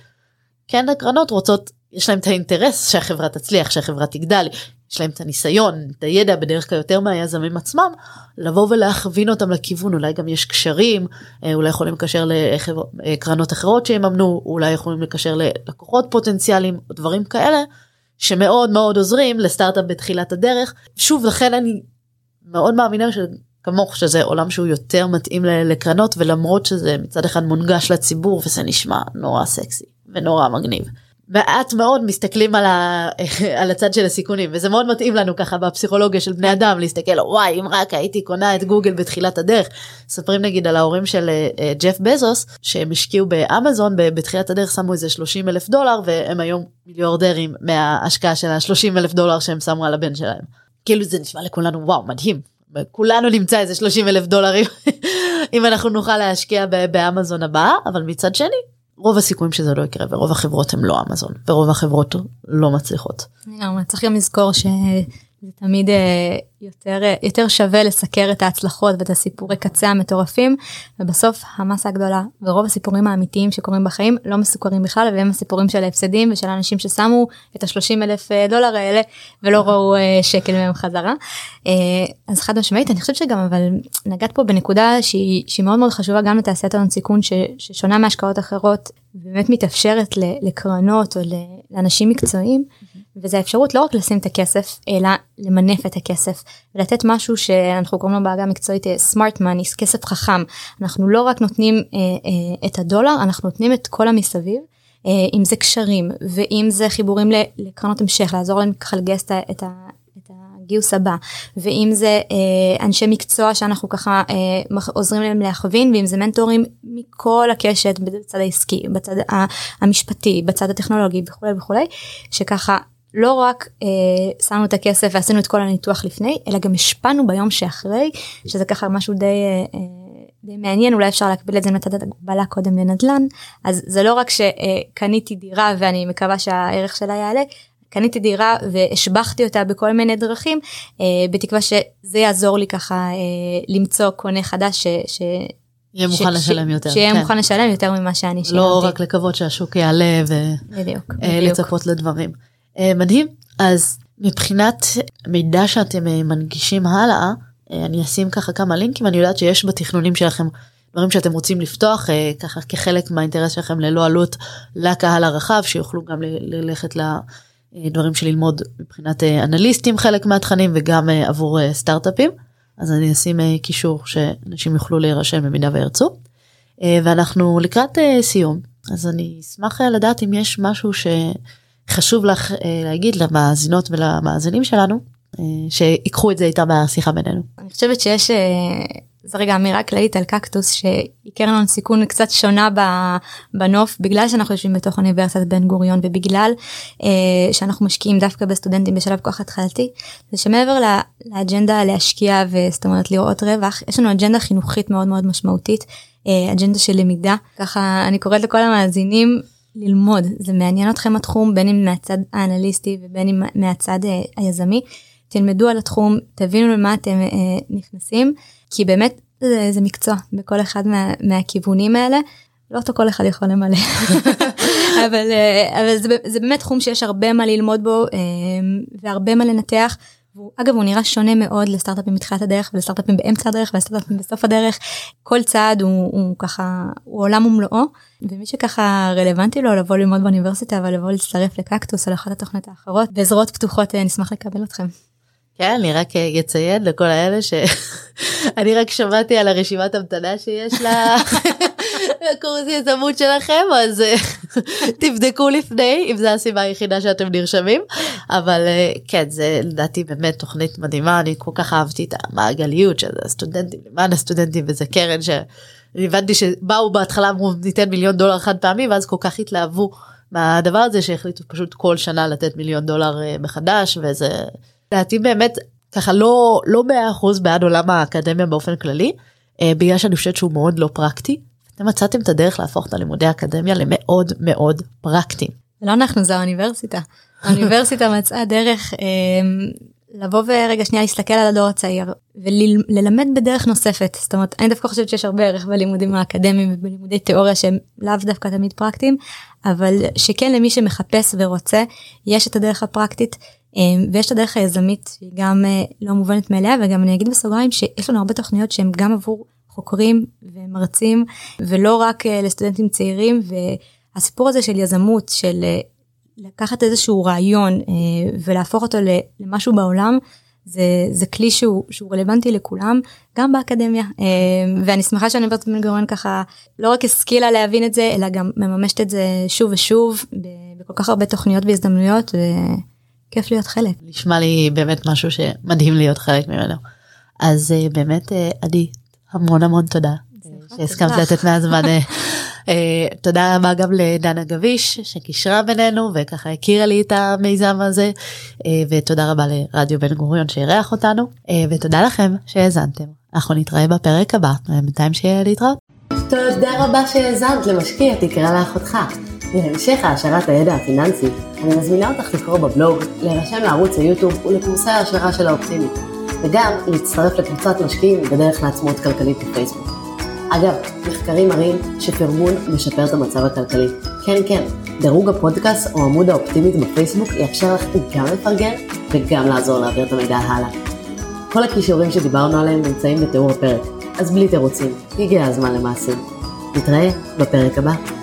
כן הקרנות רוצות יש להם את האינטרס שהחברה תצליח שהחברה תגדל יש להם את הניסיון, את הידע בדרך כלל יותר מהיזמים עצמם, לבוא ולהכווין אותם לכיוון, אולי גם יש קשרים, אה, אולי יכולים לקשר לקרנות אחרות שיממנו, אולי יכולים לקשר ללקוחות פוטנציאליים, או דברים כאלה, שמאוד מאוד עוזרים לסטארט-אפ בתחילת הדרך. שוב, לכן אני מאוד מאמינה שכמוך שזה עולם שהוא יותר מתאים לקרנות, ולמרות שזה מצד אחד מונגש לציבור וזה נשמע נורא סקסי ונורא מגניב. מעט מאוד מסתכלים על, ה... על הצד של הסיכונים וזה מאוד מתאים לנו ככה בפסיכולוגיה של בני אדם להסתכל וואי אם רק הייתי קונה את גוגל בתחילת הדרך. מספרים נגיד על ההורים של uh, ג'ף בזוס שהם השקיעו באמזון בתחילת הדרך שמו איזה 30 אלף דולר והם היום מיליארדרים מההשקעה של ה-30 אלף דולר שהם שמו על הבן שלהם. כאילו זה נשמע לכולנו וואו מדהים כולנו נמצא איזה 30 אלף דולרים אם אנחנו נוכל להשקיע באמזון הבאה אבל מצד שני רוב הסיכויים שזה לא יקרה ורוב החברות הם לא אמזון ורוב החברות לא מצליחות. צריך גם לזכור שזה תמיד אה, יותר אה, יותר שווה לסקר את ההצלחות ואת הסיפורי קצה המטורפים ובסוף המסה הגדולה ורוב הסיפורים האמיתיים שקורים בחיים לא מסוכרים בכלל והם הסיפורים של ההפסדים ושל האנשים ששמו את ה-30 אלף אה, דולר האלה ולא ראו שקל מהם חזרה. אז חד משמעית אני חושבת שגם אבל נגעת פה בנקודה שהיא, שהיא מאוד מאוד חשובה גם לתעשיית ההון סיכון ששונה מהשקעות אחרות באמת מתאפשרת לקרנות או לאנשים מקצועיים. וזה האפשרות לא רק לשים את הכסף אלא למנף את הכסף ולתת משהו שאנחנו קוראים לו בעגה מקצועית סמארט אה, מאניס כסף חכם אנחנו לא רק נותנים אה, אה, את הדולר אנחנו נותנים את כל המסביב. אה, אם זה קשרים ואם זה חיבורים לקרנות המשך לעזור להם ככה לגייס את, את הגיוס הבא ואם זה אה, אנשי מקצוע שאנחנו ככה אה, עוזרים להם להכווין ואם זה מנטורים מכל הקשת בצד העסקי בצד המשפטי בצד הטכנולוגי וכולי וכולי שככה לא רק אה, שמנו את הכסף ועשינו את כל הניתוח לפני אלא גם השפענו ביום שאחרי שזה ככה משהו די, אה, אה די מעניין אולי אפשר להקביל את זה נתת הגבלה קודם לנדל"ן אז זה לא רק שקניתי דירה ואני מקווה שהערך שלה יעלה קניתי דירה והשבחתי אותה בכל מיני דרכים אה, בתקווה שזה יעזור לי ככה אה, למצוא קונה חדש ש, ש, יהיה מוכן ש, לשלם יותר. שיהיה כן. מוכן לשלם יותר ממה שאני לא שילמתי. לא רק לקוות שהשוק יעלה ולצפות לדברים. אה, מדהים. אז מבחינת מידע שאתם אה, מנגישים הלאה אה, אני אשים ככה כמה לינקים אני יודעת שיש בתכנונים שלכם דברים שאתם רוצים לפתוח ככה כחלק מהאינטרס שלכם ללא עלות לקהל הרחב שיוכלו גם ללכת לדברים של ללמוד מבחינת אנליסטים חלק מהתכנים וגם עבור סטארט-אפים. אז אני אשים קישור שאנשים יוכלו להירשם במידה וירצו. ואנחנו לקראת סיום. אז אני אשמח לדעת אם יש משהו ש... חשוב לך אה, להגיד למאזינות ולמאזינים שלנו שיקחו את זה איתם מהשיחה בינינו. אני חושבת שיש זה רגע אמירה כללית על קקטוס שהיא קרן הון סיכון קצת שונה בנוף בגלל שאנחנו יושבים בתוך אוניברסיטת בן גוריון ובגלל אה, שאנחנו משקיעים דווקא בסטודנטים בשלב כוח התחלתי זה שמעבר לאג'נדה להשקיע וזאת אומרת לראות רווח יש לנו אג'נדה חינוכית מאוד מאוד משמעותית אה, אג'נדה של למידה ככה אני קוראת לכל המאזינים ללמוד זה מעניין אתכם התחום בין אם מהצד האנליסטי ובין אם מהצד אה, היזמי תלמדו על התחום תבינו למה אתם אה, נכנסים. כי באמת זה, זה מקצוע בכל אחד מה, מהכיוונים האלה. לא אותו כל אחד יכול למלא אבל, אה, אבל זה, זה באמת תחום שיש הרבה מה ללמוד בו והרבה מה לנתח. אגב הוא נראה שונה מאוד לסטארט-אפים מתחילת הדרך ולסטארט-אפים באמצע הדרך ולסטארט-אפים בסוף הדרך. כל צעד הוא, הוא ככה הוא עולם ומלואו. ומי שככה רלוונטי לו לבוא ללמוד באוניברסיטה ולבוא להצטרף לקקטוס על אחת התוכניות האחרות בעזרות פתוחות אה, נשמח לקבל אתכם. כן, אני רק אציין לכל האלה שאני רק שמעתי על הרשימת המתנה שיש לקורס יזמות שלכם, אז אה, תבדקו לפני, אם זו הסיבה היחידה שאתם נרשמים. אבל אה, כן, זה לדעתי באמת תוכנית מדהימה, אני כל כך אהבתי את המעגליות של הסטודנטים, למען הסטודנטים, וזה קרן שאני הבנתי שבאו בהתחלה אמרו ניתן מיליון דולר חד פעמי, ואז כל כך התלהבו מהדבר הזה שהחליטו פשוט כל שנה לתת מיליון דולר אה, מחדש, וזה... לדעתי באמת ככה לא לא 100% בעד עולם האקדמיה באופן כללי בגלל שאני חושבת שהוא מאוד לא פרקטי. אתם מצאתם את הדרך להפוך את הלימודי האקדמיה למאוד מאוד פרקטיים. לא אנחנו זה האוניברסיטה. האוניברסיטה מצאה דרך אה, לבוא ורגע שנייה להסתכל על הדור הצעיר וללמד בדרך נוספת זאת אומרת אני דווקא חושבת שיש הרבה ערך בלימודים האקדמיים ובלימודי תיאוריה שהם לאו דווקא תמיד פרקטיים אבל שכן למי שמחפש ורוצה יש את הדרך הפרקטית אמ, ויש את הדרך היזמית שהיא גם אה, לא מובנת מאליה וגם אני אגיד בסוגריים שיש לנו הרבה תוכניות שהן גם עבור חוקרים ומרצים ולא רק אה, לסטודנטים צעירים והסיפור הזה של יזמות של אה, לקחת איזשהו רעיון ולהפוך אותו למשהו בעולם זה זה כלי שהוא שהוא רלוונטי לכולם גם באקדמיה ואני שמחה שאני בארצות בן גורן ככה לא רק השכילה להבין את זה אלא גם מממשת את זה שוב ושוב בכל כך הרבה תוכניות והזדמנויות. כיף להיות חלק. נשמע לי באמת משהו שמדהים להיות חלק ממנו. אז באמת עדי המון המון תודה. שהסכמת לתת מהזמן. uh, תודה רבה גם לדנה גביש שקישרה בינינו וככה הכירה לי את המיזם הזה. uh, ותודה רבה לרדיו בן גוריון שאירח אותנו. uh, ותודה לכם שהאזנתם. אנחנו נתראה בפרק הבא. בינתיים שיהיה להתראות. תודה רבה שהאזנת למשקיע תקרא לאחותך. להמשך העשרת הידע הפיננסי, אני מזמינה אותך לקרוא בבלוג, להירשם לערוץ היוטיוב ולקורסי ההשערה של האופטימית, וגם להצטרף לקבוצת משקיעים בדרך לעצמאות כלכלית בפייסבוק. אגב, מחקרים מראים שפרגון משפר את המצב הכלכלי. כן, כן, דירוג הפודקאסט או עמוד האופטימית בפייסבוק יאפשר לך גם לפרגן וגם לעזור להעביר את המידע הלאה. כל הכישורים שדיברנו עליהם נמצאים בתיאור הפרק, אז בלי תירוצים, הגיע הזמן למעשים. נתראה בפרק הבא.